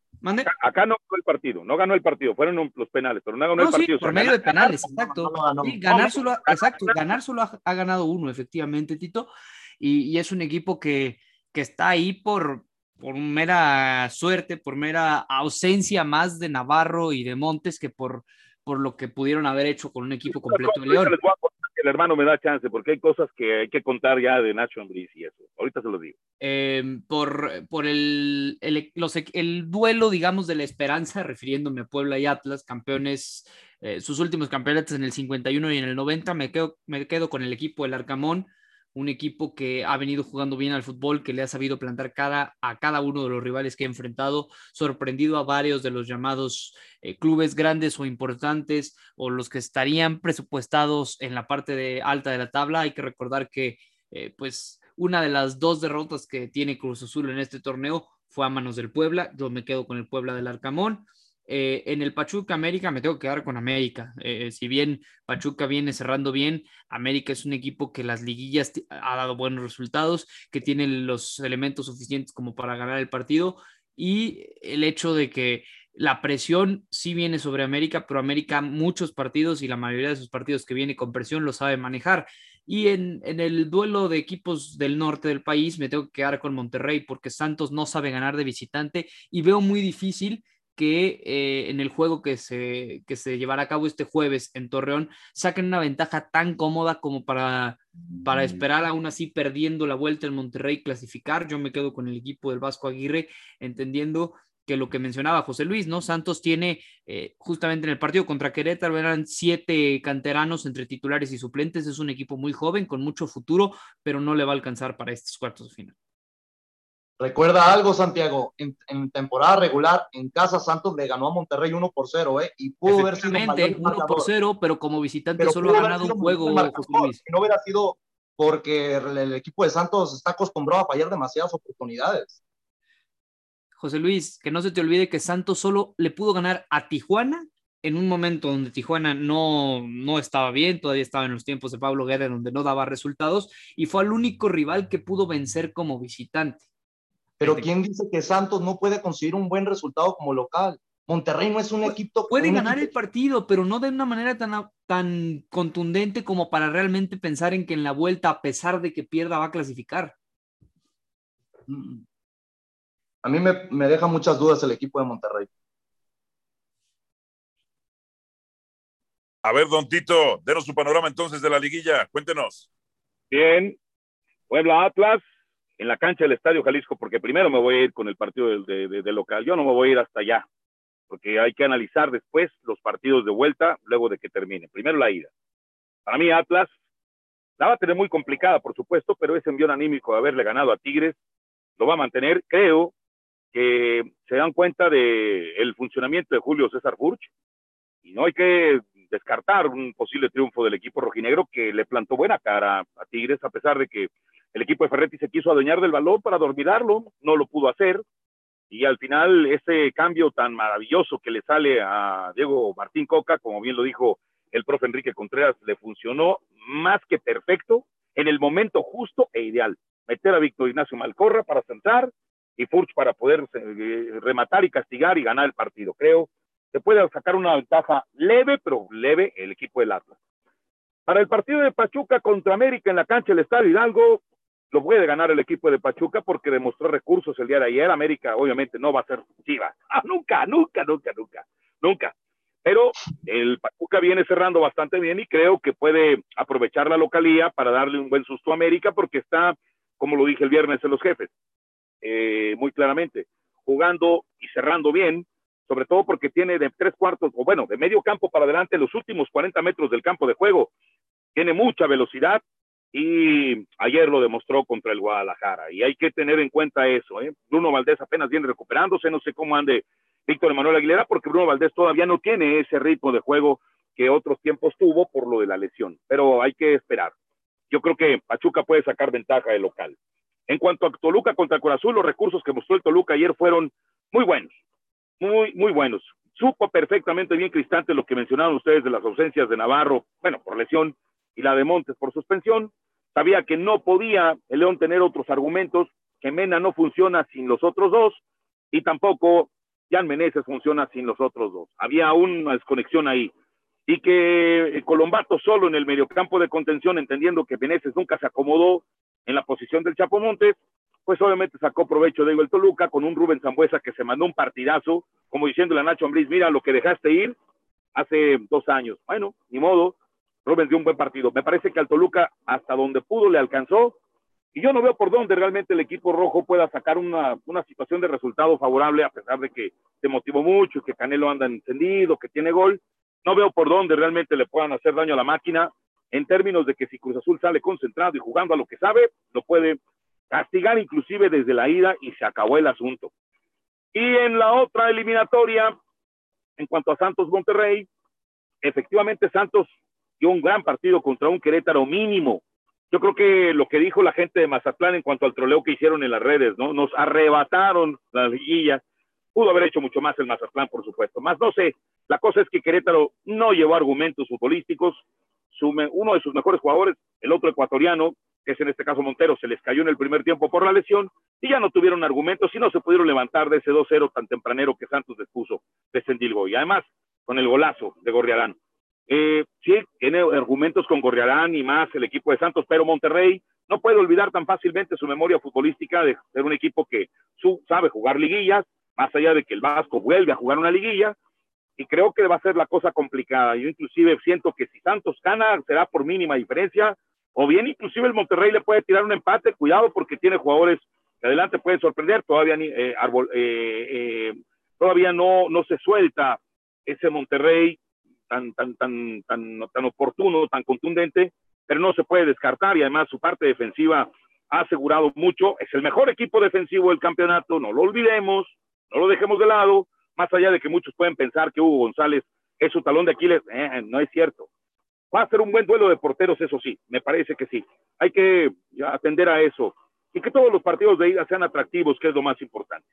Acá no ganó el partido, no ganó el partido, fueron los penales, pero no ganó el partido. por medio de penales, exacto. ganar solo, exacto, ganar solo ha, ganado uno, efectivamente, Tito, y, es un equipo que, que está ahí por, por mera suerte, por mera ausencia más de Navarro y de Montes que por, por lo que pudieron haber hecho con un equipo completo de León. El hermano me da chance porque hay cosas que hay que contar ya de Nacho Ambriz y eso. Ahorita se lo digo. Em, por, por el, el, los, el, duelo, digamos, de la esperanza, refiriéndome a Puebla y Atlas, campeones, eh, sus últimos campeonatos en el 51 y en el 90, me quedo, me quedo con el equipo del Arcamón un equipo que ha venido jugando bien al fútbol, que le ha sabido plantar cara a cada uno de los rivales que ha enfrentado, sorprendido a varios de los llamados eh, clubes grandes o importantes o los que estarían presupuestados en la parte de alta de la tabla. Hay que recordar que eh, pues una de las dos derrotas que tiene Cruz Azul en este torneo fue a manos del Puebla. Yo me quedo con el Puebla del Arcamón. Eh, en el Pachuca América me tengo que quedar con América. Eh, si bien Pachuca viene cerrando bien, América es un equipo que las liguillas ha dado buenos resultados, que tiene los elementos suficientes como para ganar el partido y el hecho de que la presión sí viene sobre América, pero América muchos partidos y la mayoría de sus partidos que viene con presión lo sabe manejar. Y en, en, el duelo de equipos del norte del país me tengo que quedar con Monterrey porque Santos no sabe ganar de visitante y veo muy difícil que eh, en el juego que se, que se llevará a cabo este jueves en Torreón saquen una ventaja tan cómoda como para, para esperar aún así perdiendo la vuelta en Monterrey clasificar. Yo me quedo con el equipo del Vasco Aguirre entendiendo que lo que mencionaba José Luis, ¿no? Santos tiene eh, justamente en el partido contra Querétaro eran siete canteranos entre titulares y suplentes, es un equipo muy joven, con mucho futuro, pero no le va a alcanzar para estos cuartos de final. Recuerda algo, Santiago, en, temporada regular, en casa Santos le ganó a Monterrey 1 por 0, ¿eh? Y pudo haber sido 1 por 0, pero como visitante solo ha ganado un juego, No hubiera sido porque el, equipo de Santos está acostumbrado a fallar demasiadas oportunidades. José Luis, que no se te olvide que Santos solo le pudo ganar a Tijuana en un momento donde Tijuana no, no estaba bien, todavía estaba en los tiempos de Pablo Guerra, donde no daba resultados, y fue el único rival que pudo vencer como visitante. Pero ¿quién dice que Santos no puede conseguir un buen resultado como local? Monterrey no es un equipo. Puede ganar el partido, pero no de una manera tan, tan contundente como para realmente pensar en que en la vuelta, a pesar de que pierda, va a clasificar. A mí me, me deja muchas dudas el equipo de Monterrey. A ver, don Tito, denos su panorama entonces de la liguilla. Cuéntenos. Bien. Puebla Atlas, en la cancha del Estadio Jalisco, porque primero me voy a ir con el partido de, local, yo no me voy a ir hasta allá, porque hay que analizar después los partidos de vuelta luego de que termine. Primero la ida. Para mí Atlas la va a tener muy complicada, por supuesto, pero ese envío anímico de haberle ganado a Tigres lo va a mantener. Creo que se dan cuenta del el funcionamiento de Julio César Burch y no hay que descartar un posible triunfo del equipo rojinegro que le plantó buena cara a Tigres, a pesar de que el equipo de Ferretti se quiso adueñar del balón para dormirlo, no lo pudo hacer. Y al final, ese cambio tan maravilloso que le sale a Diego Martín Coca, como bien lo dijo el profe Enrique Contreras, le funcionó más que perfecto en el momento justo e ideal. Meter a Víctor Ignacio Malcorra para centrar y Furch para poder eh, rematar y castigar y ganar el partido. Creo que puede sacar una ventaja leve, pero leve el equipo del Atlas. Para el partido de Pachuca contra América en la cancha del Estadio Hidalgo, lo puede ganar el equipo de Pachuca porque demostró recursos el día de ayer. América obviamente no va a ser Chivas. Ah, nunca, nunca, nunca, nunca, nunca. Pero el Pachuca viene cerrando bastante bien y creo que puede aprovechar la localía para darle un buen susto a América porque está, como lo dije el viernes en los jefes, eh, muy claramente, jugando y cerrando bien, sobre todo porque tiene de tres cuartos, o bueno, de medio campo para adelante los últimos 40 metros del campo de juego. Tiene mucha velocidad, y ayer lo demostró contra el Guadalajara. Y hay que tener en cuenta eso. ¿eh? Bruno Valdés apenas viene recuperándose, no sé cómo ande Víctor Emanuel Aguilera, porque Bruno Valdés todavía no tiene ese ritmo de juego que otros tiempos tuvo por lo de la lesión. Pero hay que esperar. Yo creo que Pachuca puede sacar ventaja de local. En cuanto a Toluca contra Corazón, los recursos que mostró el Toluca ayer fueron muy buenos, muy, muy buenos. Supo perfectamente bien Cristante lo que mencionaron ustedes de las ausencias de Navarro, bueno, por lesión, y la de Montes por suspensión. Sabía que no podía el León tener otros argumentos, que Mena no funciona sin los otros dos y tampoco Jan Meneses funciona sin los otros dos. Había una desconexión ahí. Y que Colombato solo en el mediocampo de contención, entendiendo que Meneses nunca se acomodó en la posición del Chapo Montes, pues obviamente sacó provecho de el Toluca con un Rubén Zambuesa que se mandó un partidazo, como diciéndole a Nacho Ambriz, mira lo que dejaste ir hace dos años. Bueno, ni modo, Rubén dio un buen partido. Me parece que al Toluca, hasta donde pudo, le alcanzó. Y yo no veo por dónde realmente el equipo rojo pueda sacar una, una situación de resultado favorable, a pesar de que se motivó mucho, que Canelo anda encendido, que tiene gol. No veo por dónde realmente le puedan hacer daño a la máquina, en términos de que si Cruz Azul sale concentrado y jugando a lo que sabe, lo puede castigar inclusive desde la ida y se acabó el asunto. Y en la otra eliminatoria, en cuanto a Santos Monterrey, efectivamente Santos dio un gran partido contra un Querétaro mínimo. Yo creo que lo que dijo la gente de Mazatlán en cuanto al troleo que hicieron en las redes, ¿no? Nos arrebataron las liguillas. Pudo haber hecho mucho más el Mazatlán, por supuesto. Más no sé, la cosa es que Querétaro no llevó argumentos futbolísticos. uno de sus mejores jugadores, el otro ecuatoriano, que es en este caso Montero, se les cayó en el primer tiempo por la lesión y ya no tuvieron argumentos y no se pudieron levantar de ese 2-0 tan tempranero que Santos les puso de Sendilgo. Y además, con el golazo de Gorriarán. Eh, sí, tiene argumentos con Gorriarán y más el equipo de Santos, pero Monterrey no puede olvidar tan fácilmente su memoria futbolística de ser un equipo que su, sabe jugar liguillas, más allá de que el Vasco vuelve a jugar una liguilla, y creo que va a ser la cosa complicada. Yo inclusive siento que si Santos gana será por mínima diferencia, o bien inclusive el Monterrey le puede tirar un empate, cuidado porque tiene jugadores que adelante pueden sorprender, todavía, eh, eh, todavía no, no se suelta ese Monterrey tan, tan, tan, tan, tan oportuno, tan contundente, pero no se puede descartar y además su parte defensiva ha asegurado mucho, es el mejor equipo defensivo del campeonato, no lo olvidemos, no lo dejemos de lado, más allá de que muchos pueden pensar que Hugo González es su talón de Aquiles, eh, no es cierto. Va a ser un buen duelo de porteros, eso sí, me parece que sí. Hay que atender a eso y que todos los partidos de ida sean atractivos, que es lo más importante.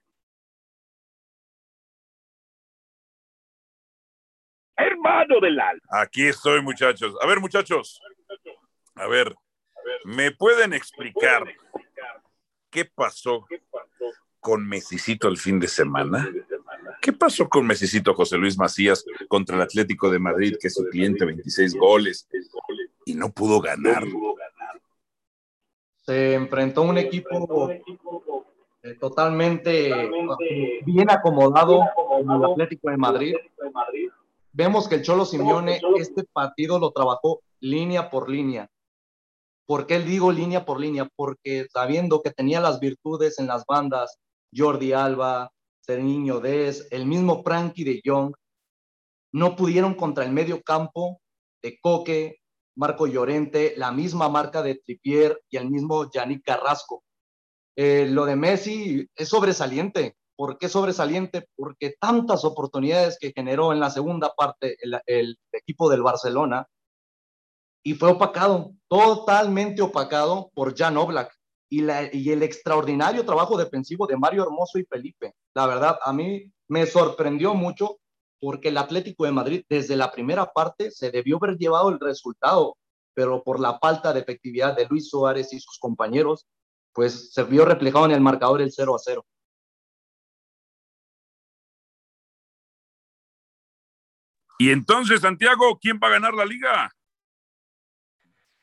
Hermano del alma. Aquí estoy, muchachos. A ver, muchachos. A ver, ¿me pueden explicar qué pasó con Mesicito el fin de semana? ¿Qué pasó con Mesicito José Luis Macías contra el Atlético de Madrid, que es su cliente, 26 goles, y no pudo ganar? Se enfrentó a un equipo eh, totalmente bien acomodado como el Atlético de Madrid vemos que el Cholo Simeone este partido lo trabajó línea por línea. ¿Por qué digo línea por línea? Porque sabiendo que tenía las virtudes en las bandas, Jordi Alba, Serniño Dez, el mismo Frankie de Jong, no pudieron contra el medio campo de Coque, Marco Llorente, la misma marca de Tripier y el mismo Yannick Carrasco. Eh, lo de Messi es sobresaliente. ¿Por qué sobresaliente? Porque tantas oportunidades que generó en la segunda parte el, equipo del Barcelona y fue opacado, totalmente opacado por Jan Oblak y, y el extraordinario trabajo defensivo de Mario Hermoso y Felipe. La verdad, a mí me sorprendió mucho porque el Atlético de Madrid desde la primera parte se debió haber llevado el resultado, pero por la falta de efectividad de Luis Suárez y sus compañeros, pues se vio reflejado en el marcador el 0 a 0. Y entonces, Santiago, ¿quién va a ganar la liga?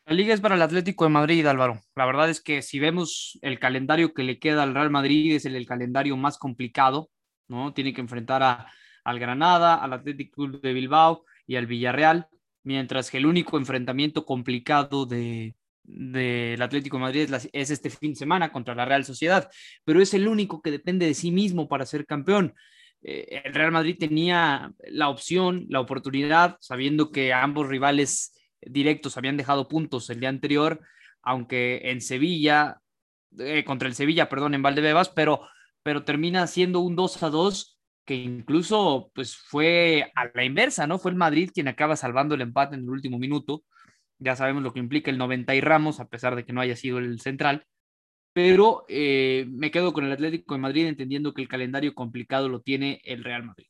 La liga es para el Atlético de Madrid, Álvaro. La verdad es que si vemos el calendario que le queda al Real Madrid, es el, calendario más complicado, ¿no? Tiene que enfrentar a, al Granada, al Atlético de Bilbao y al Villarreal, mientras que el único enfrentamiento complicado de, del Atlético de Madrid es, este fin de semana contra la Real Sociedad, pero es el único que depende de sí mismo para ser campeón. Eh, el Real Madrid tenía la opción, la oportunidad, sabiendo que ambos rivales directos habían dejado puntos el día anterior, aunque en Sevilla, eh, contra el Sevilla, perdón, en Valdebebas, pero, pero termina siendo un 2 a 2 que incluso pues fue a la inversa, ¿no? Fue el Madrid quien acaba salvando el empate en el último minuto ya sabemos lo que implica el 90 y Ramos, a pesar de que no haya sido el central. Pero eh, me quedo con el Atlético de Madrid entendiendo que el calendario complicado lo tiene el Real Madrid.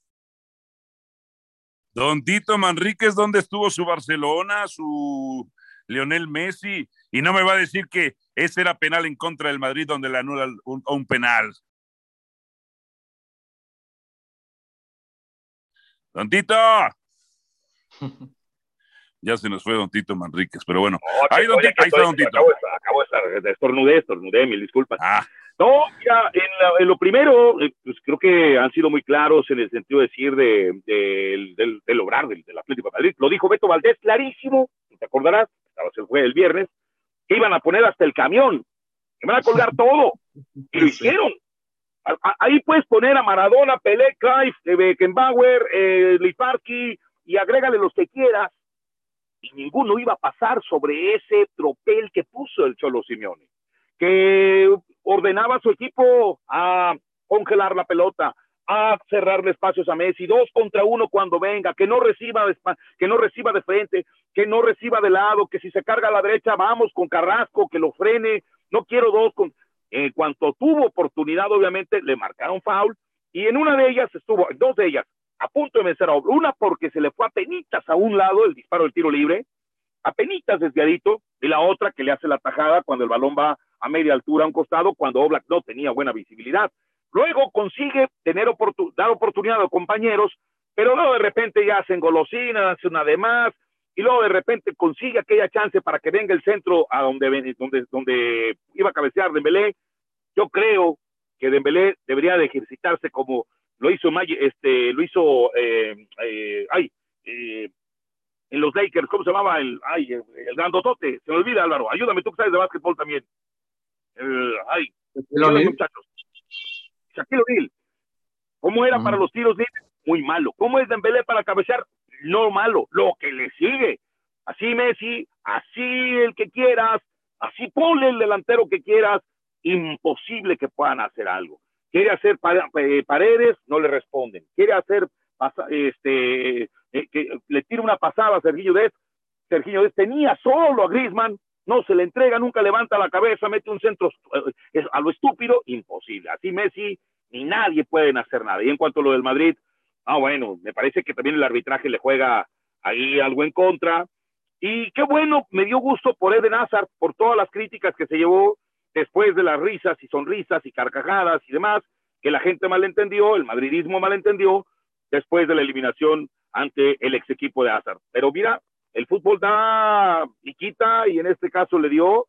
Don Tito Manríquez, ¿dónde estuvo su Barcelona, su Lionel Messi? Y no me va a decir que ese era penal en contra del Madrid donde le anula un, un penal. Don Tito. Ya se nos fue Don Tito Manríquez, pero bueno. ahí, don Tito, ahí está Don Tito. Acabo de estar, estornudé, estornudé, mil disculpas. Ah. No, ya, en, lo primero, eh, pues creo que han sido muy claros en el sentido de decir de, de, del, del lograr del, Atlético de Madrid. Lo dijo Beto Valdés clarísimo, te acordarás, se fue el viernes, que iban a poner hasta el camión, que van a colgar todo, y lo hicieron. Ahí puedes poner a Maradona, Pelé, Clive, eh, Beckenbauer, eh, Liparki, y agrégale los que quieras, y ninguno iba a pasar sobre ese tropel que puso el Cholo Simeone, que ordenaba a su equipo a congelar la pelota, a cerrarle espacios a Messi, dos contra uno cuando venga, que no reciba de, que no reciba de frente, que no reciba de lado, que si se carga a la derecha vamos con Carrasco, que lo frene, no quiero dos con en cuanto tuvo oportunidad obviamente le marcaron foul y en una de ellas estuvo, dos de ellas a punto de vencer a. Una porque se le fue a penitas a un lado el disparo del tiro libre, a penitas desviadito, y la otra que le hace la tajada cuando el balón va a media altura a un costado, cuando Oblak no tenía buena visibilidad. Luego consigue tener dar oportunidad a compañeros, pero luego de repente ya hacen golosinas, hace una de más, y luego de repente consigue aquella chance para que venga el centro a donde, donde, donde iba a cabecear Dembélé. Yo creo que Dembélé debería de ejercitarse como lo hizo este, lo hizo, eh, eh, ay, eh, en los Lakers, ¿cómo se llamaba? El, ay, el, grandotote, se me olvida Álvaro, ayúdame, tú que sabes de básquetbol también. El, ay, muchachos. Shaquille O'Neal. ¿Cómo era para los tiros libres? Muy malo. ¿Cómo es Dembélé para cabecear? No malo, lo que le sigue. Así Messi, así el que quieras, así ponle el delantero que quieras, imposible que puedan hacer algo quiere hacer eh, paredes, no le responden, quiere hacer, este, eh, que le tira una pasada a Sergio Dez, Sergio Dez tenía solo a Grisman, no se le entrega, nunca levanta la cabeza, mete un centro eh, a lo estúpido, imposible. Así Messi ni nadie pueden hacer nada. Y en cuanto a lo del Madrid, ah, bueno, me parece que también el arbitraje le juega ahí algo en contra. Y qué bueno, me dio gusto por Eden Hazard, por todas las críticas que se llevó, después de las risas y sonrisas y carcajadas y demás, que la gente malentendió, el madridismo malentendió, después de la eliminación ante el ex equipo de Hazard. Pero mira, el fútbol da y quita, y en este caso le dio,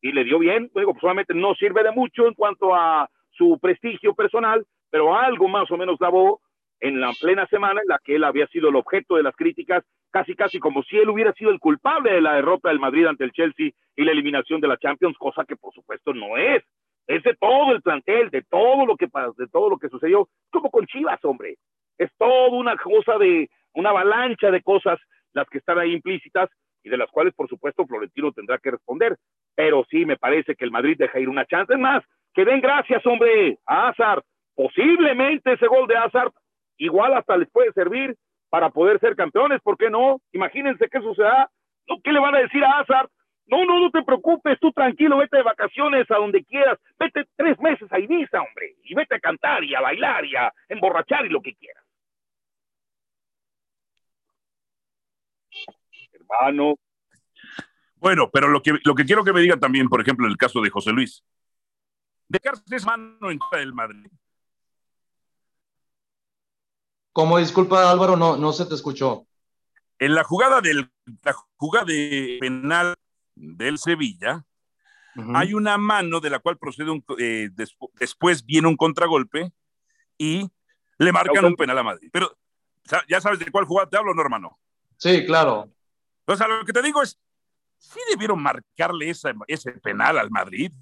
y le dio bien, luego pues solamente no sirve de mucho en cuanto a su prestigio personal, pero algo más o menos daba en la plena semana en la que él había sido el objeto de las críticas, casi casi como si él hubiera sido el culpable de la derrota del Madrid ante el Chelsea y la eliminación de la Champions, cosa que por supuesto no es. Es de todo el plantel, de todo lo que de todo lo que sucedió, como con Chivas, hombre. Es todo una cosa de una avalancha de cosas las que están ahí implícitas y de las cuales por supuesto Florentino tendrá que responder. Pero sí me parece que el Madrid deja ir una chance. Es más, que den gracias, hombre, a Hazard. Posiblemente ese gol de Hazard igual hasta les puede servir para poder ser campeones, ¿por qué no? Imagínense qué suceda. ¿qué le van a decir a Hazard? No, no, no te preocupes, tú tranquilo, vete de vacaciones a donde quieras, vete tres meses a Ibiza, hombre, y vete a cantar y a bailar y a emborrachar y lo que quieras. Hermano. Bueno, pero lo que, lo que quiero que me digan también, por ejemplo, en el caso de José Luis, de es mano en contra Madrid Como disculpa, Álvaro, no, no se te escuchó. En la jugada del la jugada de penal del Sevilla, Ujú. hay una mano de la cual procede un, eh, despu- después viene un contragolpe y le marcan un penal a Madrid. Pero ya sabes de cuál jugada te hablo, no, hermano. Sí, claro. O sea, lo que te digo es, sí debieron marcarle esa- ese penal al Madrid.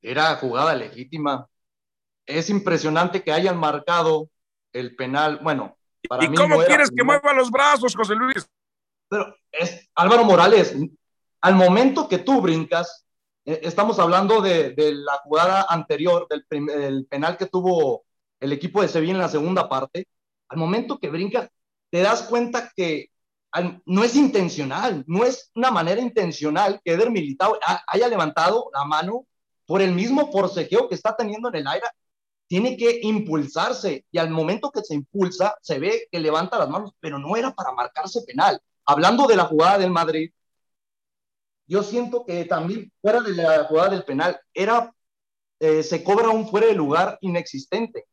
Era jugada legítima. Es impresionante que hayan marcado el penal. Bueno, para ¿Y mí cómo no quieres que mueva los brazos, José Luis? Pero es Álvaro Morales, al momento que tú brincas, eh, estamos hablando de, de la jugada anterior, del penal que tuvo el equipo de Sevilla en la segunda parte, al momento que brincas, te das cuenta que al- no es intencional, no es una manera intencional que Eder Militao ha- haya levantado la mano por el mismo forcejeo que está teniendo en el aire. Tiene que impulsarse y al momento que se impulsa, se ve que levanta las manos, pero no era para marcarse penal hablando de la jugada del Madrid, yo siento que también fuera de la jugada del penal, era, eh, se cobra un fuera de lugar inexistente.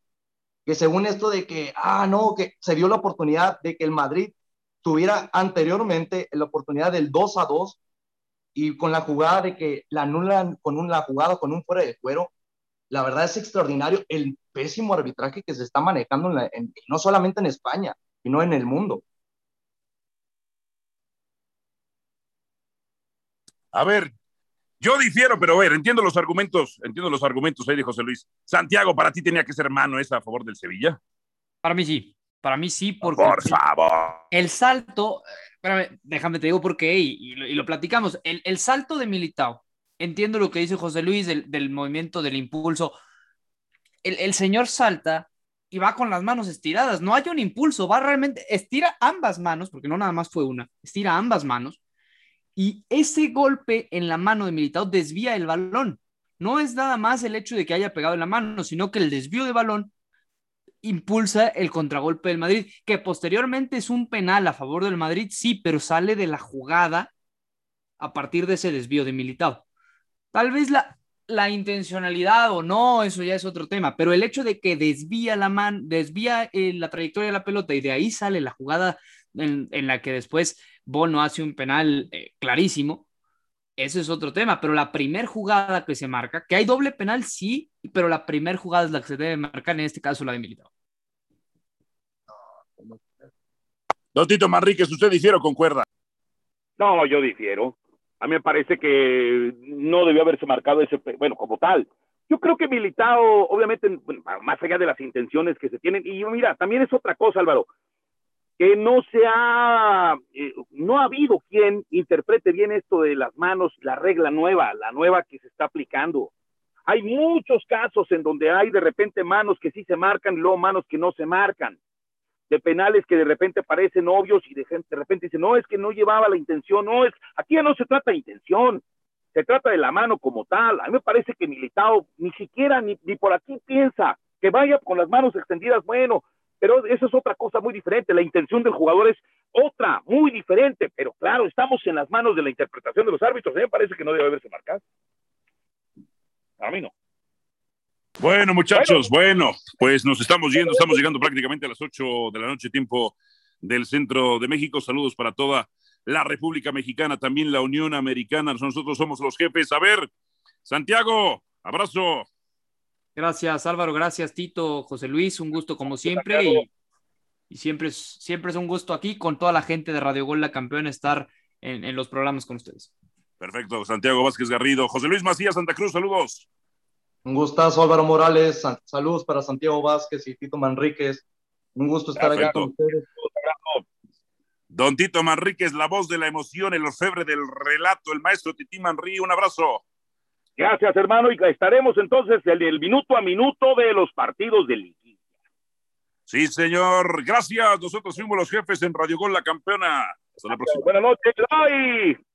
Que según esto de que, ah, no, que se dio la oportunidad de que el Madrid tuviera anteriormente la oportunidad del 2 a 2 y con la jugada de que la anulan con una jugada con un fuera de fuero, la verdad es extraordinario el pésimo arbitraje que se está manejando en la- en- no solamente en España, sino en el mundo. A ver, yo difiero, pero a ver, entiendo los argumentos, entiendo los argumentos ahí de José Luis. Santiago, para ti tenía que ser mano esa a favor del Sevilla. Para mí sí. Para mí sí, porque Por favor. el salto, eh, espérame, déjame te digo por qué y, y lo, y lo platicamos. El, el salto de Militao, entiendo lo que dice José Luis del, movimiento, del impulso. El, el señor salta y va con las manos estiradas, no hay un impulso, va realmente, estira ambas manos, porque no nada más fue una, estira ambas manos y ese golpe en la mano de Militao desvía el balón. No es nada más el hecho de que haya pegado en la mano, sino que el desvío de balón impulsa el contragolpe del Madrid, que posteriormente es un penal a favor del Madrid, sí, pero sale de la jugada a partir de ese desvío de Militao. Tal vez la, la intencionalidad o no, eso ya es otro tema, pero el hecho de que desvía la man, desvía eh, la trayectoria de la pelota y de ahí sale la jugada en, en la que después Bono hace un penal eh, clarísimo, ese es otro tema, pero la primer jugada que se marca, que hay doble penal, sí, pero la primer jugada es la que se debe marcar, en este caso la de Militao. Don Tito Manríquez, ¿usted difiere o concuerda? No, yo difiero. A mí me parece que no debió haberse marcado ese, bueno, como tal. Yo creo que Militao, obviamente, más allá de las intenciones que se tienen, y mira, también es otra cosa, Álvaro, que no se ha, eh, no ha habido quien interprete bien esto de las manos, la regla nueva, la nueva que se está aplicando. Hay muchos casos en donde hay de repente manos que sí se marcan luego manos que no se marcan de penales que de repente parecen obvios y de, gente, de repente dicen, no, es que no llevaba la intención, no, es, aquí ya no se trata de intención, se trata de la mano como tal. A mí me parece que Militao ni siquiera ni, ni por aquí piensa que vaya con las manos extendidas, bueno, pero eso es otra cosa muy diferente, la intención del jugador es otra, muy diferente, pero claro, estamos en las manos de la interpretación de los árbitros, a mí me parece que no debe haberse marcado. A mí no. Bueno, muchachos, bueno, pues nos estamos yendo, estamos llegando prácticamente a las 8 de la noche, tiempo del centro de México. Saludos para toda la República Mexicana, también la Unión Americana. Nosotros somos los jefes. A ver, Santiago, abrazo. Gracias, Álvaro. Gracias, Tito, José Luis. Un gusto como siempre. Y, y siempre, es, siempre es un gusto aquí con toda la gente de Radio Gol, la campeona, estar en, en los programas con ustedes. Perfecto, Santiago Vázquez Garrido. José Luis Macías, Santa Cruz, saludos. Un gustazo, Álvaro Morales. Saludos para Santiago Vázquez y Tito Manríquez. Un gusto estar Perfecto. con ustedes. Don Tito Manríquez, la voz de la emoción, el orfebre del relato, el maestro Tití Manrí, un abrazo. Gracias, hermano, y estaremos entonces el, el minuto a minuto de los partidos de Liga. Sí, señor. Gracias. Nosotros fuimos los jefes en Radio Gol, la campeona. Hasta la próxima. Buenas noches. Bye.